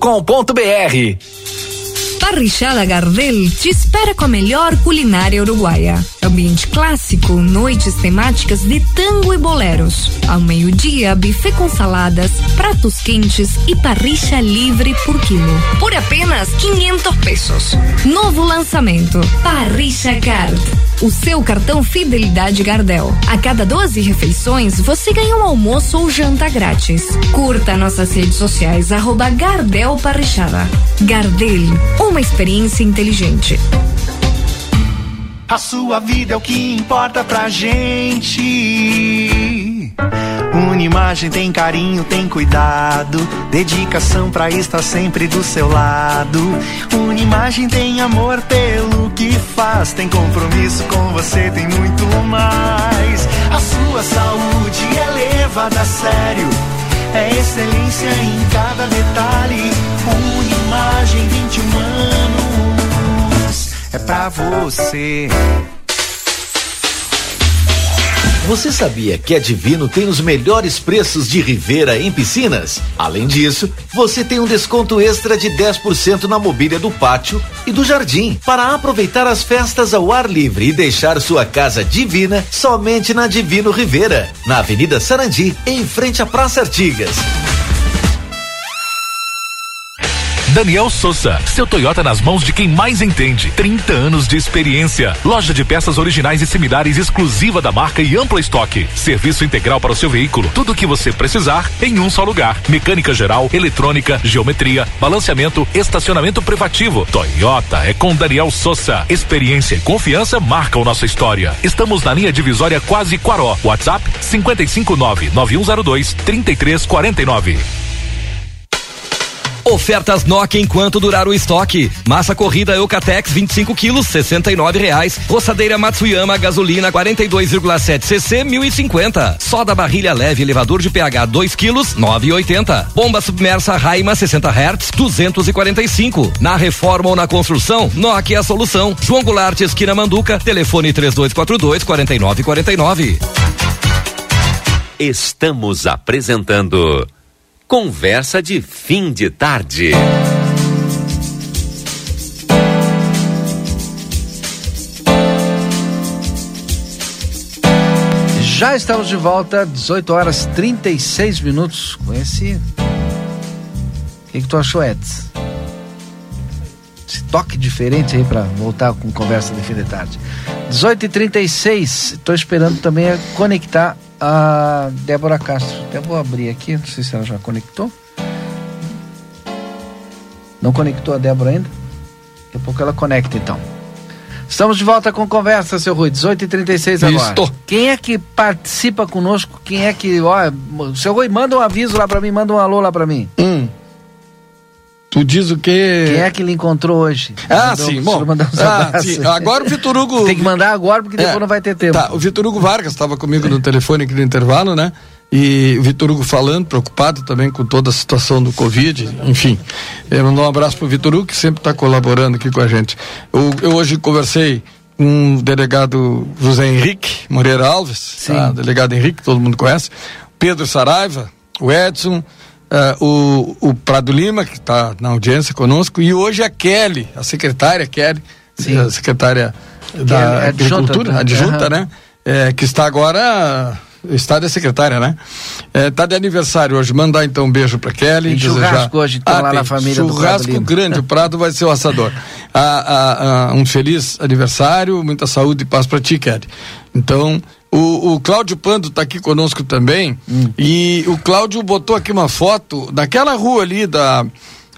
Parrichada Gardel te espera com a melhor culinária uruguaia. Ambiente clássico, noites temáticas de tango e boleros. Ao meio-dia, buffet com saladas, pratos quentes e parricha livre por quilo. Por apenas 500 pesos. Novo lançamento: Parricha Card. O seu cartão Fidelidade Gardel. A cada 12 refeições, você ganha um almoço ou janta grátis. Curta nossas redes sociais, arroba Gardel Parrichada. Gardel, uma experiência inteligente. A sua vida é o que importa pra gente. Unimagem tem carinho, tem cuidado, dedicação pra estar sempre do seu lado. Unimagem tem amor pelo que faz, tem compromisso com você, tem muito mais. A sua saúde é levada a sério, é excelência em cada detalhe. É pra você. Você sabia que a Divino tem os melhores preços de Rivera em piscinas? Além disso, você tem um desconto extra de 10% na mobília do pátio e do jardim para aproveitar as festas ao ar livre e deixar sua casa divina somente na Divino Rivera, na Avenida Sarandi, em frente à Praça Artigas. Daniel Souza, seu Toyota nas mãos de quem mais entende. 30 anos de experiência. Loja de peças originais e similares exclusiva da marca e amplo estoque. Serviço integral para o seu veículo. Tudo o que você precisar em um só lugar. Mecânica geral, eletrônica, geometria, balanceamento, estacionamento privativo. Toyota é com Daniel Souza. Experiência e confiança marcam nossa história. Estamos na linha divisória Quase Quaró. WhatsApp 559 9102 3349. Ofertas Nokia enquanto durar o estoque. Massa corrida Eucatex 25 quilos, 69 reais. Roçadeira Matsuyama gasolina 42,7 cc 1050. Soda barrilha leve elevador de pH 2 quilos 9,80. Bomba submersa Raima 60 Hz 245. Na reforma ou na construção, Nokia é a solução. João Goulart esquina Manduca, telefone 3242 4949. Estamos apresentando Conversa de fim de tarde. Já estamos de volta, 18 horas 36 minutos esse. O que, que tu achou, Eds? Esse toque diferente aí para voltar com conversa de fim de tarde. 18 e 36 estou esperando também conectar a Débora Castro. Até vou abrir aqui, não sei se ela já conectou. Não conectou a Débora ainda? Daqui a pouco ela conecta então. Estamos de volta com conversa, seu Rui. 18h36 agora. Estou. Quem é que participa conosco? Quem é que. Ó, seu Rui, manda um aviso lá pra mim, manda um alô lá pra mim. Hum. Tu diz o quê? Quem é que ele encontrou hoje? Ah, Mandou- sim, bom. Ah, sim. Agora o Vitor Hugo. Tem que mandar agora porque depois É. não vai ter tempo. Tá, o Vitor Hugo Vargas estava comigo no telefone aqui no intervalo, né? E o Vitor Hugo falando, preocupado também com toda a situação do Covid, enfim. Eu mandar um abraço pro Vitor Hugo, que sempre está colaborando aqui com a gente. Eu, eu hoje conversei com o delegado José Henrique Moreira Alves, tá? delegado Henrique, todo mundo conhece, Pedro Saraiva, o Edson, eh, o, o Prado Lima, que está na audiência conosco, e hoje a Kelly, a secretária Kelly, a secretária da é adjunta, Agricultura, né? adjunta, né? É, que está agora. Está de secretária, né? Está de aniversário hoje. Mandar então um beijo para Kelly. Tem desejar- churrasco hoje, então, lá tem na família do Prado Churrasco Lima. grande, o Prado vai ser o assador. Ah, ah, ah, um feliz aniversário, muita saúde e paz para ti, Kelly. Então, o, o Cláudio Pando está aqui conosco também. Hum. E o Cláudio botou aqui uma foto daquela rua ali da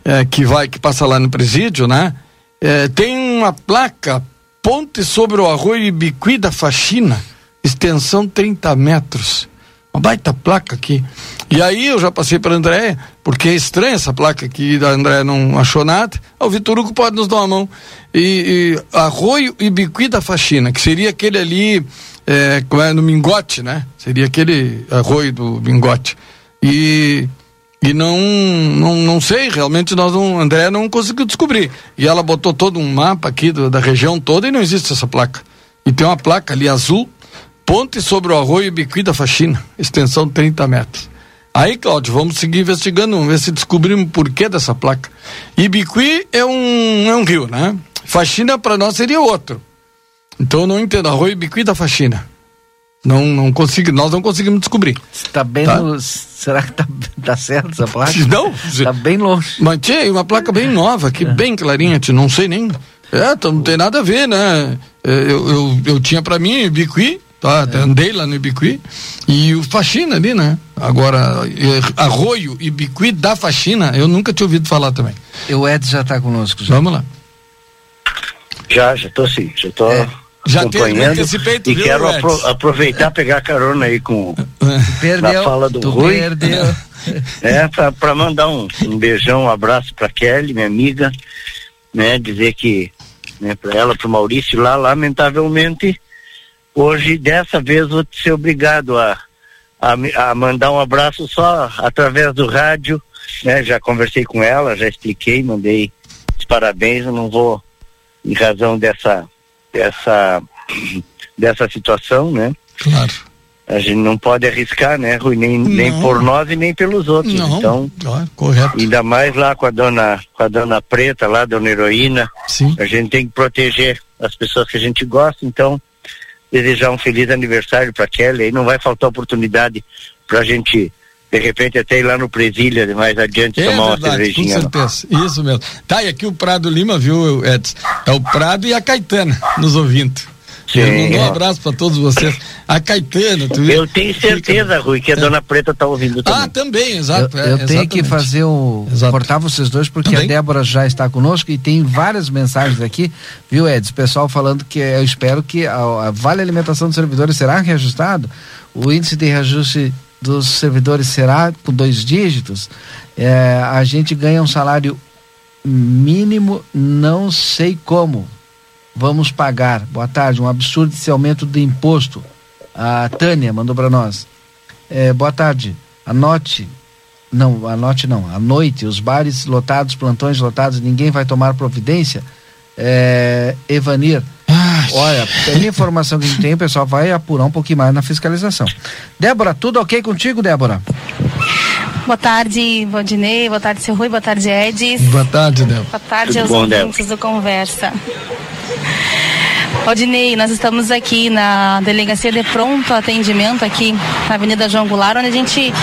eh, que vai que passa lá no presídio, né? Eh, tem uma placa Ponte sobre o Arroio Ibiqui da Faxina, extensão 30 metros. Uma baita placa aqui. E aí eu já passei para André, porque é estranha essa placa aqui, da André não achou nada. Ah, O Vitor Hugo pode nos dar uma mão. E, e Arroio Ibiqui da Faxina, que seria aquele ali, é, é, no Mingote, né? Seria aquele arroio do Mingote. E e não, não, não sei, realmente nós não, André não conseguiu descobrir. E ela botou todo um mapa aqui do- da região toda e não existe essa placa. E tem uma placa ali azul, ponte sobre o arroio Biqui da Faxina, extensão 30 metros. Aí, Cláudio, vamos seguir investigando, vamos ver se descobrimos o porquê dessa placa. Ibiqui é um, é um rio, né? Faxina para nós seria outro. Então eu não entendo. Arroio Ibiqui da faxina. Não, não consigo, nós não conseguimos descobrir. Tá bem Tá. no- será que tá, tá certo essa placa? Não. Tá bem longe. Mas tinha uma placa bem nova aqui, bem clarinha, tia, não sei nem. É, então não tem nada a ver, né? É, Eu, eu, eu tinha pra mim Ibiqui, tá? Até andei lá no Ibiqui. E o faxina ali, né? Agora, é, arroio Ibiqui da faxina, eu nunca tinha ouvido falar também. E o Ed já tá conosco. Já. Vamos lá. Já, já tô sim, já tô É. Já te- acompanhando tu e viu, quero apro- aproveitar pegar carona aí com Perdeu, na fala do Rui. perdeu. É, pra mandar um, um beijão, um abraço pra Kelly, minha amiga, né, dizer que, né, pra ela, pro Maurício lá, lamentavelmente, hoje, dessa vez, vou ser obrigado a, a, a mandar um abraço só através do rádio, né, já conversei com ela, já expliquei, mandei os parabéns, eu não vou, em razão dessa, dessa, dessa situação, né, Claro. a gente não pode arriscar, né, Rui, nem, nem por nós e nem pelos outros. Não, Então, claro, correto. ainda mais lá com a dona, com a dona Preta, lá, dona Heroína. Sim. A gente tem que proteger as pessoas que a gente gosta, então desejar um feliz aniversário para Kelly, aí não vai faltar oportunidade pra gente de repente até ir lá no Presília mais adiante É tomar uma verdade, com cervejinha. lá. certeza. Isso mesmo. Tá, e aqui o Prado Lima, viu, Edson? É o Prado e a Caetana nos ouvindo. Sim. Um abraço pra todos vocês. A Caetana, tu viu? Eu tenho certeza, Rui, que a dona Preta tá ouvindo também. Ah, também, exato. Eu, é, eu tenho que fazer o. cortar vocês dois, porque Também. a Débora já está conosco e tem várias mensagens aqui, viu, Edson? Pessoal falando que eu espero que a, a Vale Alimentação dos servidores será reajustado. O índice de reajuste dos servidores será com dois dígitos. É, a gente ganha um salário mínimo, não sei como. Vamos pagar. Boa tarde. Um absurdo esse aumento do imposto. A Tânia mandou para nós. É, boa tarde. Anote. Não, anote não. À noite, os bares lotados, plantões lotados, ninguém vai tomar providência. É, Evanir. Olha, pela informação que a gente tem, o pessoal vai apurar um pouquinho mais na fiscalização. Débora, tudo ok contigo, Débora? Boa tarde, Valdinei. Boa tarde, seu Rui. Boa tarde, Edis. Boa tarde, Débora. Boa tarde Tudo aos bom, ouvintes do Conversa. Valdinei, nós estamos aqui na Delegacia de Pronto Atendimento, aqui na Avenida João Goulart, onde a gente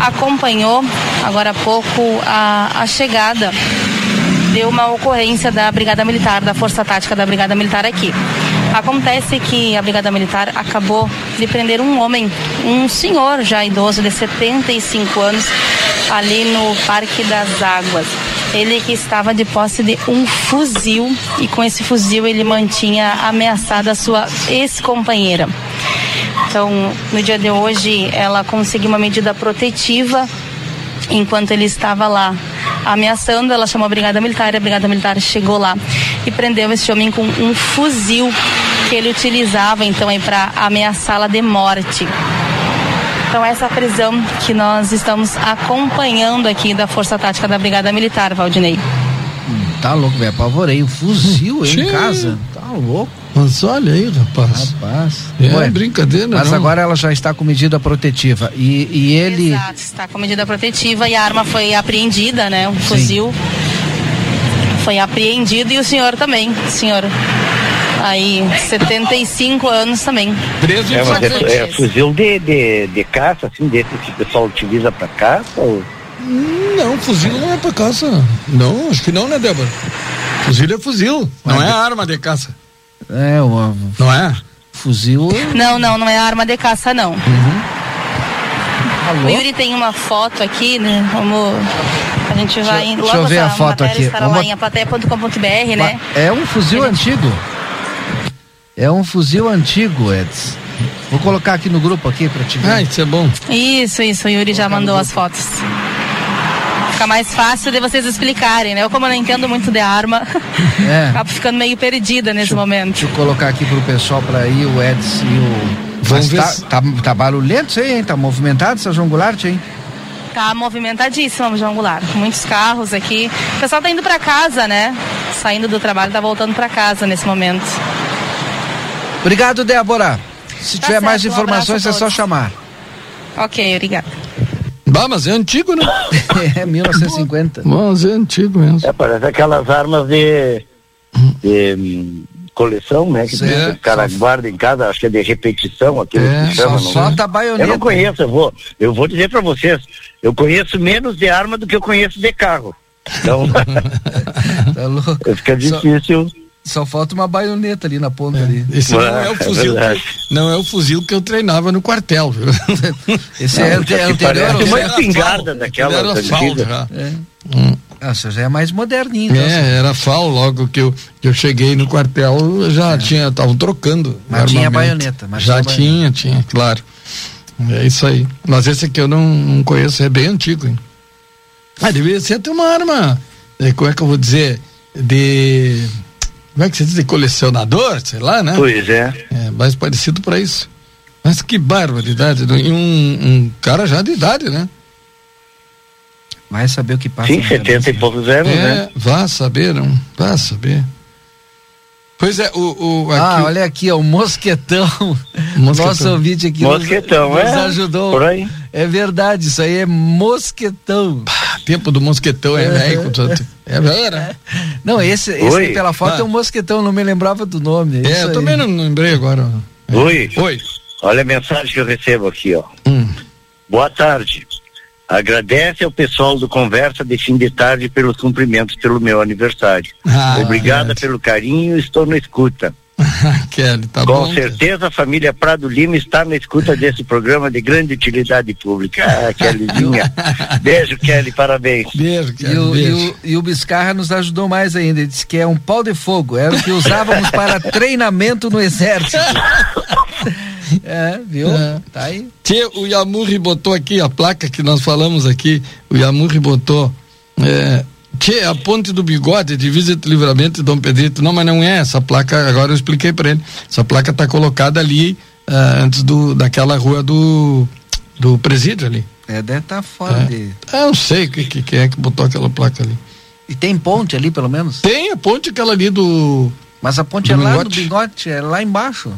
acompanhou agora há pouco a, a chegada de uma ocorrência da Brigada Militar, da Força Tática da Brigada Militar aqui. Acontece que a Brigada Militar acabou de prender um homem, um senhor já idoso de 75 anos, ali no Parque das Águas. Ele que estava de posse de um fuzil e com esse fuzil ele mantinha ameaçada a sua ex-companheira. Então, no dia de hoje, ela conseguiu uma medida protetiva enquanto ele estava lá ameaçando, ela chamou a Brigada Militar, a Brigada Militar chegou lá e prendeu esse homem com um fuzil que ele utilizava então aí para ameaçá-la de morte. Então essa é a prisão que nós estamos acompanhando aqui da Força Tática da Brigada Militar, Valdinei. Tá louco, velho. Apavorei. Um fuzil em Sim. casa. Tá louco. Mas olha aí, rapaz. Rapaz. É Ué, brincadeira, Mas não. agora ela já está com medida protetiva. E, e ele. Exato, está com medida protetiva e a arma foi apreendida, né? Um fuzil foi apreendido e o senhor também, senhor. Aí, 75 anos também. Preso É, mas é, é fuzil de, de, de caça, assim, desse que o pessoal utiliza pra caça? Ou... Não, fuzil não é pra caça. Não, acho que não, né, Débora? Fuzil é fuzil, não é arma de caça. É, o. Não é? Fuzil. Não, não, não é arma de caça, não. Alô? O Yuri tem uma foto aqui, né? Vamos. A gente vai Deixa- indo deixa eu logo ver essa a foto aqui. estará Vamos lá em aplateia.com.br, né? É um fuzil antigo. É um fuzil antigo, Eds. Vou colocar aqui no grupo aqui pra te ver. Ah, isso é bom. Isso, isso, o Yuri já mandou as fotos. Fica mais fácil de vocês explicarem, né? Eu, como eu não entendo muito de arma, É. acabo ficando meio perdida nesse momento. Deixa eu colocar aqui pro pessoal pra ir, o Eds e o. Vamos ver tá, se- tá, tá barulhento isso aí, hein? Tá movimentado essa João Goulart, hein? Tá movimentadíssima o João Goulart. Muitos carros aqui. O pessoal tá indo pra casa, né? Saindo do trabalho, tá voltando pra casa nesse momento. Obrigado, Débora. Se Tá tiver certo, mais um informações, a é só chamar. Ok, obrigada. Bah, mas é antigo, né? é 1950. Mas é antigo mesmo. É, parece aquelas armas de, de hum, coleção, né? Que Certo. o cara guarda em casa, acho que é de repetição, aquilo É, que chama. só não é? a baioneta. Eu não conheço, eu vou, eu vou dizer pra vocês, eu conheço menos de arma do que eu conheço de carro. Então, Tá louco. fica difícil. Só falta uma baioneta ali na ponta ali. Esse não é o fuzil, que, não é o fuzil que eu treinava no quartel, viu? Esse é ante- anterior ao- uma espingarda daquela Era FAL antiga. já. É. Ah, você já é mais moderninho. então, É, era FAL, logo que eu, que eu cheguei no quartel, eu já tinha, estavam trocando. É. Mas tinha baioneta, mas já tinha tinha, tinha, claro. É isso aí. Mas esse aqui eu não, não conheço, é bem antigo, hein? Ah, deveria ser até uma arma, é, como é que eu vou dizer, de. Como é que se diz? Colecionador, sei lá, né? Pois é. É, mais parecido para isso. Mas que barbaridade. né? E um, um cara já de idade, né? Vai saber o que passa. Sim, na 70 e cabeça. poucos anos, É, né? vá saber, não? Vá saber. Pois é, o. o Ah, aqui- olha aqui, ó, o Mosquetão. Mosquetão. Nosso ouvinte aqui Mosquetão, nos, nos é, ajudou. por aí. É verdade, isso aí é Mosquetão. Tempo do mosquetão é velho, portanto. É velho, né? Não, esse, esse pela foto Ah. é um Mosquetão, não me lembrava do nome. É, isso eu aí. também não lembrei agora. Oi. Oi. Olha a mensagem que eu recebo aqui, ó. Hum. Boa tarde. Agradece ao pessoal do Conversa de Fim de Tarde pelos cumprimentos pelo meu aniversário. Ah, Obrigada pelo carinho, estou na escuta. Kelly, tá Com bom. certeza a família Prado Lima está na escuta desse programa de grande utilidade pública. Ah, Kellyzinha. Beijo, Kelly, parabéns. Beijo, E o, e, o, e o Biscarra nos ajudou mais ainda. Ele disse que é um pau de fogo. Era o que usávamos para treinamento no exército. É, viu? É. Tá aí. Tchê, o Yamurri botou aqui a placa que nós falamos aqui. O Yamurri botou. É, Tchê, a ponte do bigode, divisa entre livramento e Dom Pedrito. Não, mas não é essa placa, agora eu expliquei para ele. Essa placa tá colocada ali ah, antes do, daquela rua do, do presídio ali. É, deve estar fora É. de. Eu não sei que, que, quem é que botou aquela placa ali. E tem ponte ali, pelo menos? Tem a ponte aquela ali do. Mas a ponte do é lá Mingote. bigode, é lá embaixo.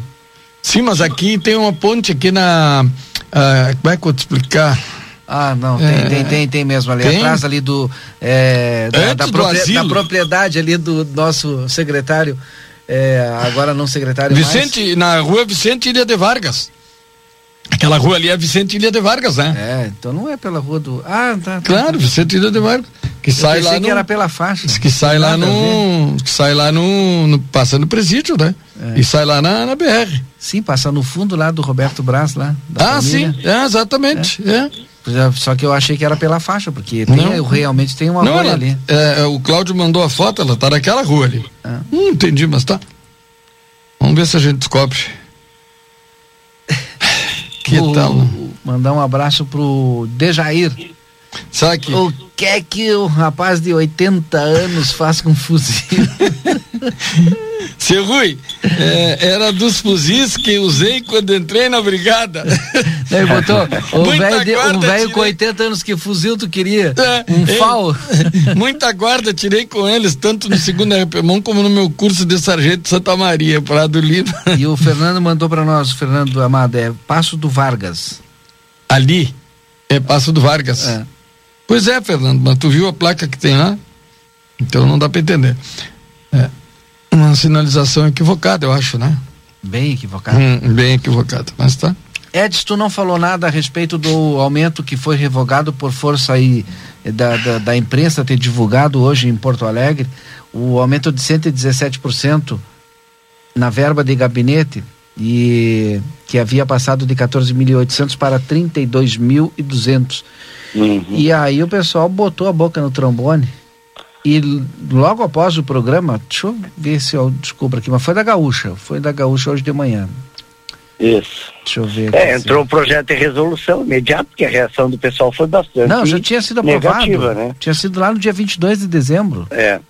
Sim, mas aqui tem uma ponte aqui na. ah, como é que eu vou te explicar? Ah, não, É. tem, tem, tem, tem mesmo ali. Tem? Atrás ali do. é, da, da, propria- da propriedade ali do nosso secretário. é, agora não secretário Vicente, na rua Vicente Ilha de Vargas. Aquela rua ali é Vicente Ilha de Vargas, né? É, então não é pela rua do. Ah, tá. tá, Claro, tá. Vicente Ilha de Vargas. Que Eu sai lá que no. era pela faixa. Que sai lá no. Que sai lá no. no passando o presídio, né? É. E sai lá na, na BR. Sim, passa no fundo lá do Roberto Braz lá. Ah, família. sim, é, exatamente. É. Só que eu achei que era pela faixa, porque tem, Não. realmente tem uma Não, rua ela- ali. é, o Cláudio mandou a foto, ela tá naquela rua ali. Ah. Não entendi, mas tá. Vamos ver se a gente descobre. Que O- tal? Mandar um abraço pro Dejair. Sabe que. O que é que o rapaz de 80 anos faz com fuzil? Seu Rui, é, era dos fuzis que usei quando entrei na brigada. Ele botou o velho um com 80 anos que fuzil tu queria? É, um ei, FAL? Muita guarda tirei com eles, tanto no segundo RPMão como no meu curso de sargento de Santa Maria, Prado Lima. E o Fernando mandou pra nós, Fernando Amado, é Passo do Vargas. Ali é Passo do Vargas. É. Pois é, Fernando, mas tu viu a placa que tem lá? Então não dá para entender. É uma sinalização equivocada, eu acho, né? Bem equivocado. Hum, bem equivocada, mas tá. Edson, tu não falou nada a respeito do aumento que foi revogado por força aí da, da, da imprensa ter divulgado hoje em Porto Alegre, o aumento de 117% na verba de gabinete e que havia passado de 14.800 para 32.200. Uhum. E aí o pessoal botou a boca no trombone. E logo após o programa, deixa eu ver se eu descubro aqui, mas foi da Gaúcha, foi da Gaúcha hoje de manhã. Isso. Deixa eu ver. É, entrou um projeto de resolução imediato, porque a reação do pessoal foi bastante Não, já tinha sido aprovado. negativa, né? Tinha sido lá no dia 22 de dezembro. É.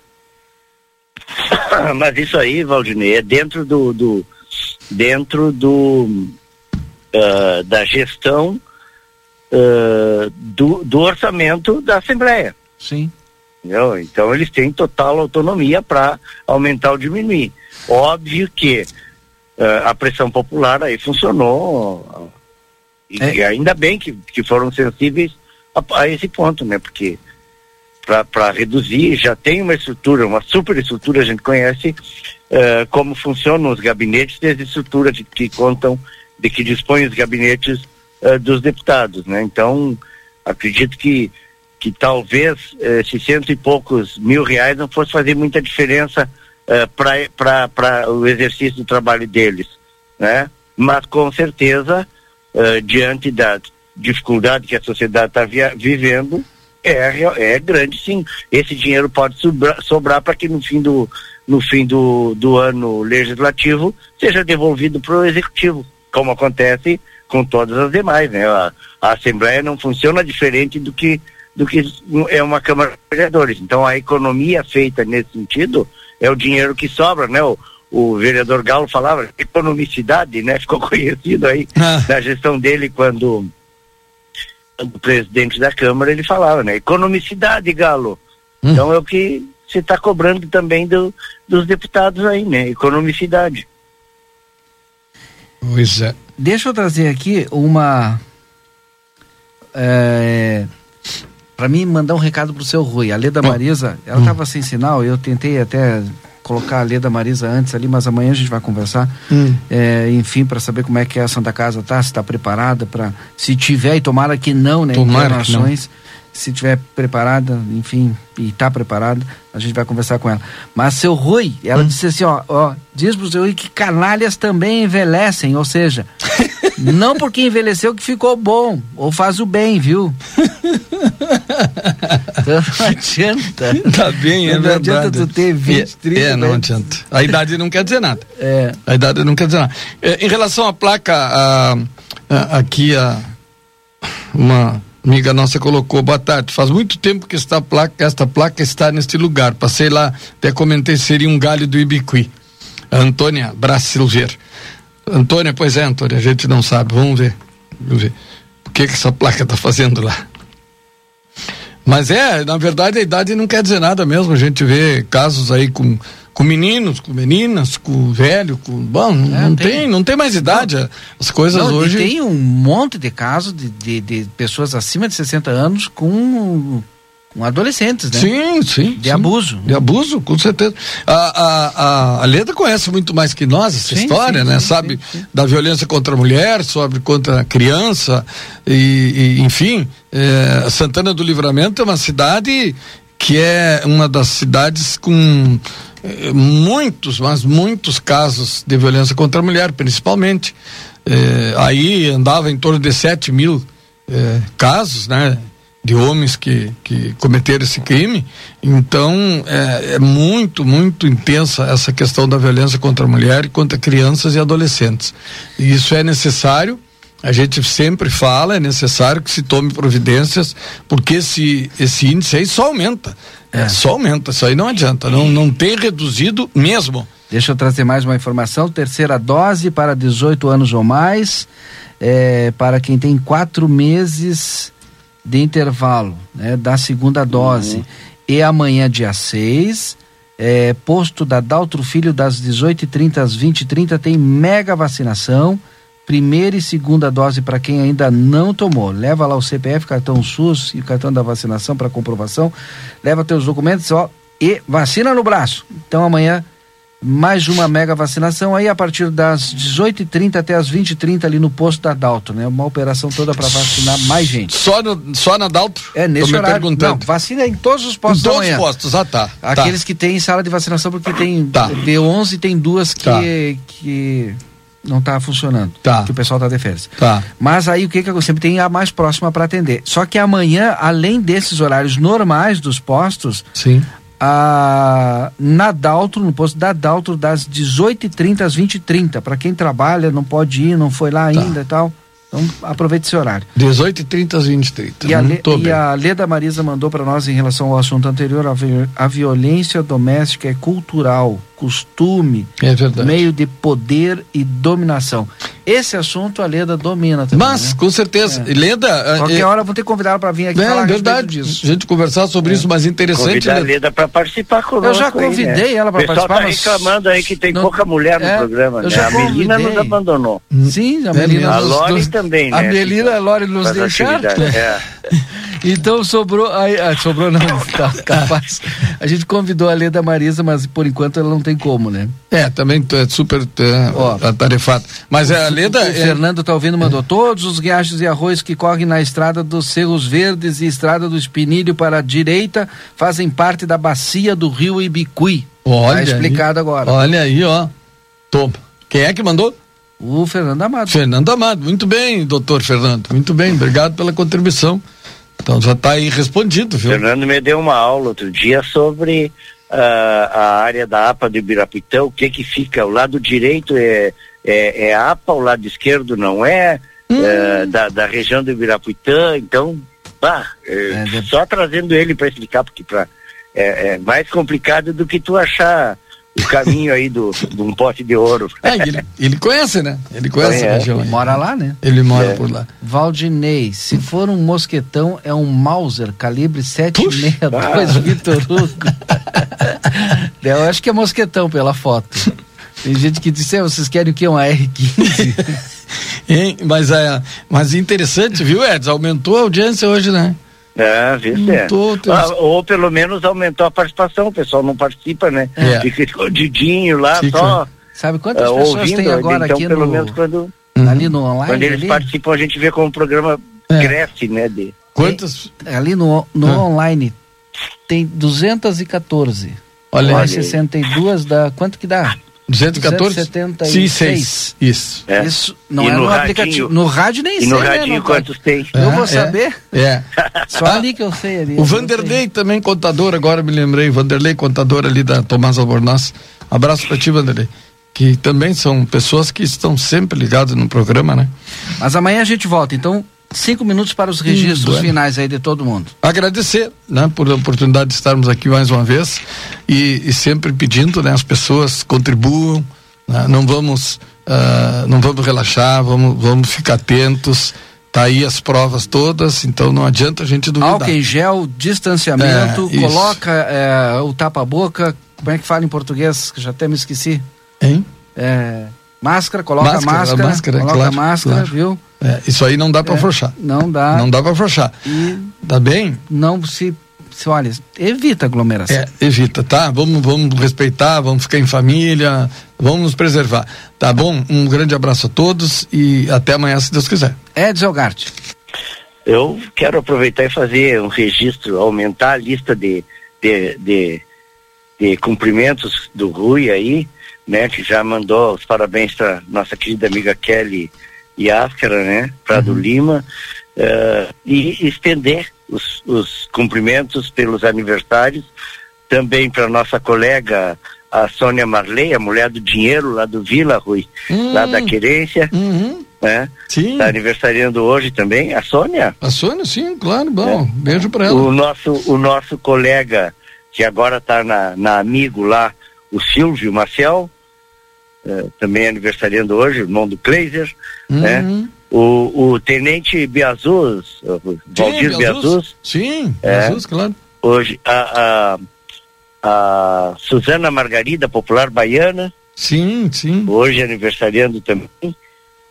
Mas isso aí, Valdinei, é dentro do, do dentro do ah, da gestão ah, do, do orçamento da Assembleia. Sim. Entendeu? Então eles têm total autonomia para aumentar ou diminuir. Óbvio que ah, a pressão popular aí funcionou. E, É. e ainda bem que, que foram sensíveis a, a esse ponto, né? Porque para reduzir já tem uma estrutura, uma super estrutura, a gente conhece eh, como funcionam os gabinetes e as estruturas de, que contam, de que dispõem os gabinetes eh, dos deputados, né? Então, acredito que que talvez eh, esses cento e poucos mil reais não fosse fazer muita diferença eh, para o exercício do trabalho deles, né? Mas com certeza, eh, diante da dificuldade que a sociedade está vivendo, é, é grande sim. Esse dinheiro pode sobrar, sobrar para que no fim do no fim do, do ano legislativo seja devolvido para o executivo, como acontece com todas as demais, né? A, a Assembleia não funciona diferente do que do que é uma Câmara de Vereadores. Então a economia feita nesse sentido é o dinheiro que sobra, né? O, o vereador Galo falava economicidade, né? Ficou conhecido aí na gestão dele quando o presidente da Câmara ele falava, né? Economicidade, Galo. Então é o que se está cobrando também do, dos deputados aí, né? Economicidade. Pois é. Deixa eu trazer aqui uma. É, para mim, mandar um recado pro seu Rui. A Leda Marisa, ela estava sem sinal, eu tentei até colocar a Leda Marisa antes ali, mas amanhã a gente vai conversar. Hum. É, enfim, para saber como é que a Santa Casa tá, se está preparada para. Se tiver, e tomara que não, né? Tomara que internações, Se tiver preparada, enfim, e está preparada, a gente vai conversar com ela. Mas seu Rui, Hum. ela disse assim: ó, ó, diz pro seu Rui que canalhas também envelhecem, ou seja, não porque envelheceu que ficou bom, ou faz o bem, viu? Então não adianta. Tá bem, é não verdade. adianta tu ter 20, é, 30. É, não né? adianta. A idade não quer dizer nada. É. A idade não quer dizer nada. É, em relação à placa, a- a- aqui a, uma amiga nossa colocou, boa tarde, faz muito tempo que esta placa, esta placa está neste lugar. Passei lá, até comentei, seria um galho do Ibiqui. A Antônia Brasilger. Antônia, pois é, Antônia, a gente não sabe, vamos ver. Vamos ver. O que que essa placa está fazendo lá? Mas é, na verdade a idade não quer dizer nada mesmo. A gente vê casos aí com, com meninos, com meninas, com velho, com. Bom, não, tem. tem. não tem mais idade. As coisas Não, hoje. tem um monte de casos de, de, de pessoas acima de 60 anos com, com adolescentes, né? Sim, sim. De abuso. De abuso, com certeza. A, a, a, Leda conhece muito mais que nós essa Sim, história, sim, né? sim, Sabe da violência contra a mulher, sobre contra a criança, e, e, enfim, é, Santana do Livramento é uma cidade que é uma das cidades com eh, muitos, mas muitos casos de violência contra a mulher, principalmente. Eh, aí andava em torno de 7 mil eh, casos, né? De homens que, que cometeram esse crime. Então, é, é muito, muito intensa essa questão da violência contra a mulher e contra crianças e adolescentes. E isso é necessário. A gente sempre fala, é necessário que se tome providências, porque esse, esse índice aí só aumenta. É. Só aumenta, isso aí não adianta, não, não tem reduzido mesmo. Deixa eu trazer mais uma informação. Terceira dose para 18 anos ou mais, é, para quem tem quatro meses de intervalo né, da segunda dose. E amanhã, dia 6, é, posto da Daltro Filho, das 18h30 às 20h30, tem mega vacinação. Primeira e segunda dose para quem ainda não tomou. Leva lá o CPF, cartão SUS e o cartão da vacinação para comprovação. Leva teus documentos ó, e vacina no braço. Então amanhã mais uma mega vacinação aí a partir das 18h30 até as 20h30 ali no posto da Dalto, né? Uma operação toda para vacinar mais gente. Só, no, só na Dalto? É, nesse Tô horário. perguntando. Não, vacina em todos os postos Em todos os postos, ah tá. Aqueles tá. que têm sala de vacinação porque tem Tá. de 11 tem duas que Tá. que não tá funcionando. Tá. Que o pessoal tá de férias. Tá. Mas aí o que que eu sempre tem a mais próxima para atender. Só que amanhã, além desses horários normais dos postos, Sim. A, na Daltro, no posto da Daltro, das 18h30 às 20h30. Para quem trabalha, não pode ir, não foi lá ainda e tal. Então aproveite esse horário. 18h30 às 20h30. E a, Le- Muito e a Leda Marisa mandou para nós em relação ao assunto anterior, a, a violência doméstica é cultural, costume, É verdade. meio de poder e dominação. Esse assunto a Leda domina também. Mas, né? com certeza. E Leda. eh, Qualquer eh, hora eu vou ter que convidar ela para vir aqui É falar a verdade. disso. A gente conversar sobre isso, mas interessante. Convidar a né? Leda para participar conosco. Eu já aí, convidei né? ela pessoal participar, tá mas- reclamando aí que tem Não- pouca mulher no É, programa, né? já A Melina nos abandonou. Sim, a É Melina mesmo. A nos- Lore nos- também, A né? Melina, a Lore nos deixaram. é. Então sobrou. Aí, ah, sobrou não, tá capaz. A gente convidou a Leda Marisa, mas por enquanto ela não tem como, né? É, também tu é super é, atarefado. Mas é, a Leda. O é- Fernando tá ouvindo, mandou todos os riachos e arroz que correm na estrada dos Cerros Verdes e estrada do Espinilho para a direita fazem parte da bacia do rio Ibicuí. Olha tá explicado aí. agora. Olha aí, ó. Toma. Quem é que mandou? O Fernando Amado. Fernando Amado. Muito bem, doutor Fernando. Muito bem. Obrigado pela contribuição. Então já está aí respondido, viu? Fernando me deu uma aula outro dia sobre ah, a área da APA do Ibirapitã, o que que fica, o lado direito é, é, é APA, o lado esquerdo não é, eh, da, da região do Ibirapitã, então, bah, eh, só trazendo ele para explicar, porque pra, é, é mais complicado do que tu achar o caminho aí do, de um pote de ouro. É, ele, ele conhece, né? Ele conhece a região. aí. Mora lá, né? Ele mora É. por lá. Valdinei, se for um mosquetão, é um Mauser, calibre 762, Ah. Vitor Hugo. Eu acho que é mosquetão pela foto. Tem gente que disse, "É, vocês querem o quê? Um AR-15? Hein? Mas, é, mas interessante, viu, Edson? Aumentou a audiência hoje, né? É, vê se é. Tô, tô- Ah, ou pelo menos aumentou a participação, o pessoal não participa, né? É. Fica escondidinho lá, Fica. só Sabe quantas ah, pessoas ouvindo, tem agora então aqui pelo no, menos quando, ali no online? quando eles ali? participam a gente vê como o programa É. cresce, né? De... Quantas? Ali no, no Ah. online tem 214. Olha Mais aí. 62 dá. Quanto que dá? 214? 276. Sim, seis. Isso. É. Isso não E é no, no aplicativo. No rádio nem E sei. no né, radinho não- quantos tem? Eu É, vou é. saber. É. Só Ah, ali que eu sei. Ali, O Vanderlei também, contador, agora me lembrei, Vanderlei, contador ali da Tomás Albornoz. Abraço pra ti, Vanderlei. Que também são pessoas que estão sempre ligadas no programa, né? Mas amanhã a gente volta. Então, cinco minutos para os registros bueno. finais aí de todo mundo. Agradecer, né, por a oportunidade de estarmos aqui mais uma vez e, e sempre pedindo, né, as pessoas contribuam, né, não vamos, ah, não vamos relaxar, vamos, vamos ficar atentos. Tá aí as provas todas, então não adianta a gente duvidar. Álcool em gel, distanciamento, É, coloca é, o tapa-boca. Como é que fala em português? Que já até me esqueci. Hein? É, máscara, coloca a Máscara, máscara. a máscara, coloca claro, a máscara, claro. viu? É, isso aí não dá para É, afrouxar. Não dá. Não dá para afrouxar. E Tá bem? não se, se olha, evita aglomeração. É, evita, tá? Vamos, vamos respeitar, vamos ficar em família, vamos nos preservar. Tá bom? Um grande abraço a todos e até amanhã, se Deus quiser. Edson Elgarte. Eu quero aproveitar e fazer um registro, aumentar a lista de, de, de, de cumprimentos do Rui aí, né? Que já mandou os parabéns para nossa querida amiga Kelly Yáscara, né? Para do Lima. eh, e estender os, os cumprimentos pelos aniversários também para nossa colega a Sônia Marley, a mulher do dinheiro lá do Vila Rui, lá da Querência, né? Sim. Tá aniversariando hoje também, a Sônia. A Sônia, sim, claro, bom. Beijo para ela. O nosso, o nosso colega, que agora está na, na Amigo lá, o Silvio Marcel, eh, também aniversariando hoje, irmão do Kleiser, né? Uhum. O, o Tenente Biazuz, Valdir Biazuz, Sim, É. Biazuz, claro. hoje a, a, a Suzana Margarida, popular baiana, Sim, sim. hoje aniversariando também.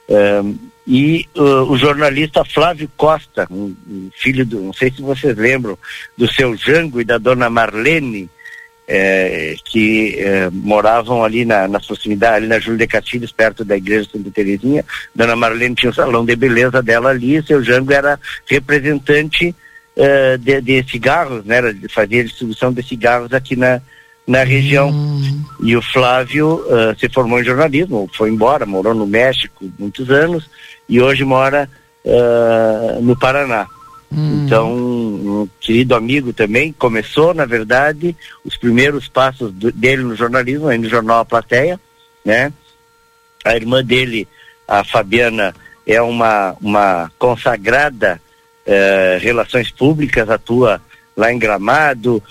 Ehm, e uh, o jornalista Flávio Costa, um, um filho do, não sei se vocês lembram, do seu Jango e da dona Marlene, eh, que eh, moravam ali na, nas proximidades, ali na Júlio de Castilhos, perto da igreja Santa Terezinha. Dona Marlene tinha o salão de beleza dela ali, e seu Jango era representante eh, de, de cigarros, né? Fazia distribuição de cigarros aqui na, na região. E o Flávio ah, se formou em jornalismo, foi embora, morou no México muitos anos e hoje mora ah, no Paraná. Então, um querido amigo também, começou, na verdade, os primeiros passos do- dele no jornalismo, aí no jornal A Plateia, né? A irmã dele, a Fabiana, é uma, uma consagrada eh, relações públicas, atua lá em Gramado,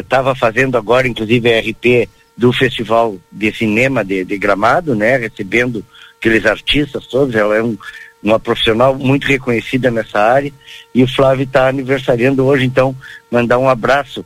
estava fazendo agora, inclusive, a RP do Festival de Cinema de, de Gramado, né? Recebendo aqueles artistas todos, ela é um, uma profissional muito reconhecida nessa área, e o Flávio está aniversariando hoje, então, mandar um abraço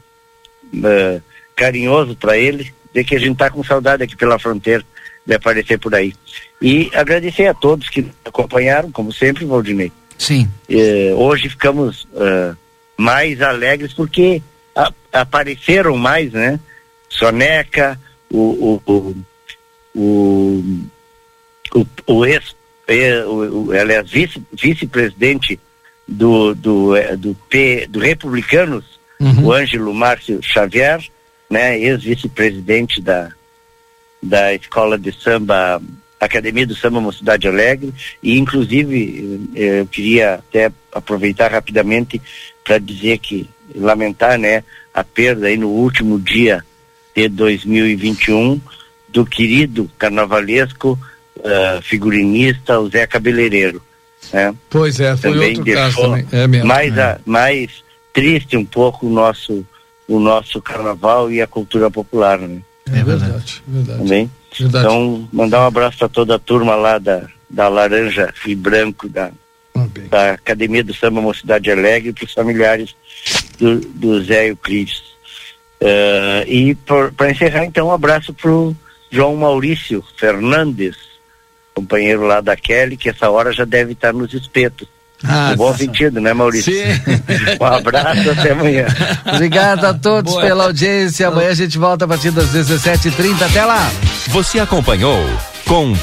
eh, carinhoso para ele, dizer que a gente está com saudade aqui pela fronteira de aparecer por aí. E agradecer a todos que acompanharam, como sempre, Valdinei. Sim. Eh, hoje ficamos eh, mais alegres porque a- apareceram mais, né? Soneca, o, o, o, o, o, o ex, eh, o, o, aliás, vice, vice-presidente do, do, eh, do, P, do Republicanos, Uhum. o Ângelo Márcio Xavier, né? Ex-vice-presidente da, da Escola de Samba, Academia do Samba Mocidade Alegre, e inclusive eh, eu queria até aproveitar rapidamente para dizer que lamentar, né, a perda aí no último dia de 2021 do querido carnavalesco eh, figurinista o Zé Cabeleireiro, né? Pois é, foi também outro caso deixou também. É mesmo. mais, é. a- mais triste um pouco o nosso o nosso carnaval e a cultura popular, né? É verdade, verdade. Também. Verdade. Então, mandar um abraço para toda a turma lá da, da Laranja e Branco, da, da Academia do Samba Mocidade Alegre, e para os familiares do, do Zé Euclides. Eh, e para encerrar, então, um abraço para o João Maurício Fernandes, companheiro lá da Kelly, que essa hora já deve estar nos espetos. Ah, no bom sentido, né, Maurício? um abraço, até amanhã. Obrigado a todos pela audiência. Amanhã a gente volta a partir das 17h30. Até lá. Você acompanhou com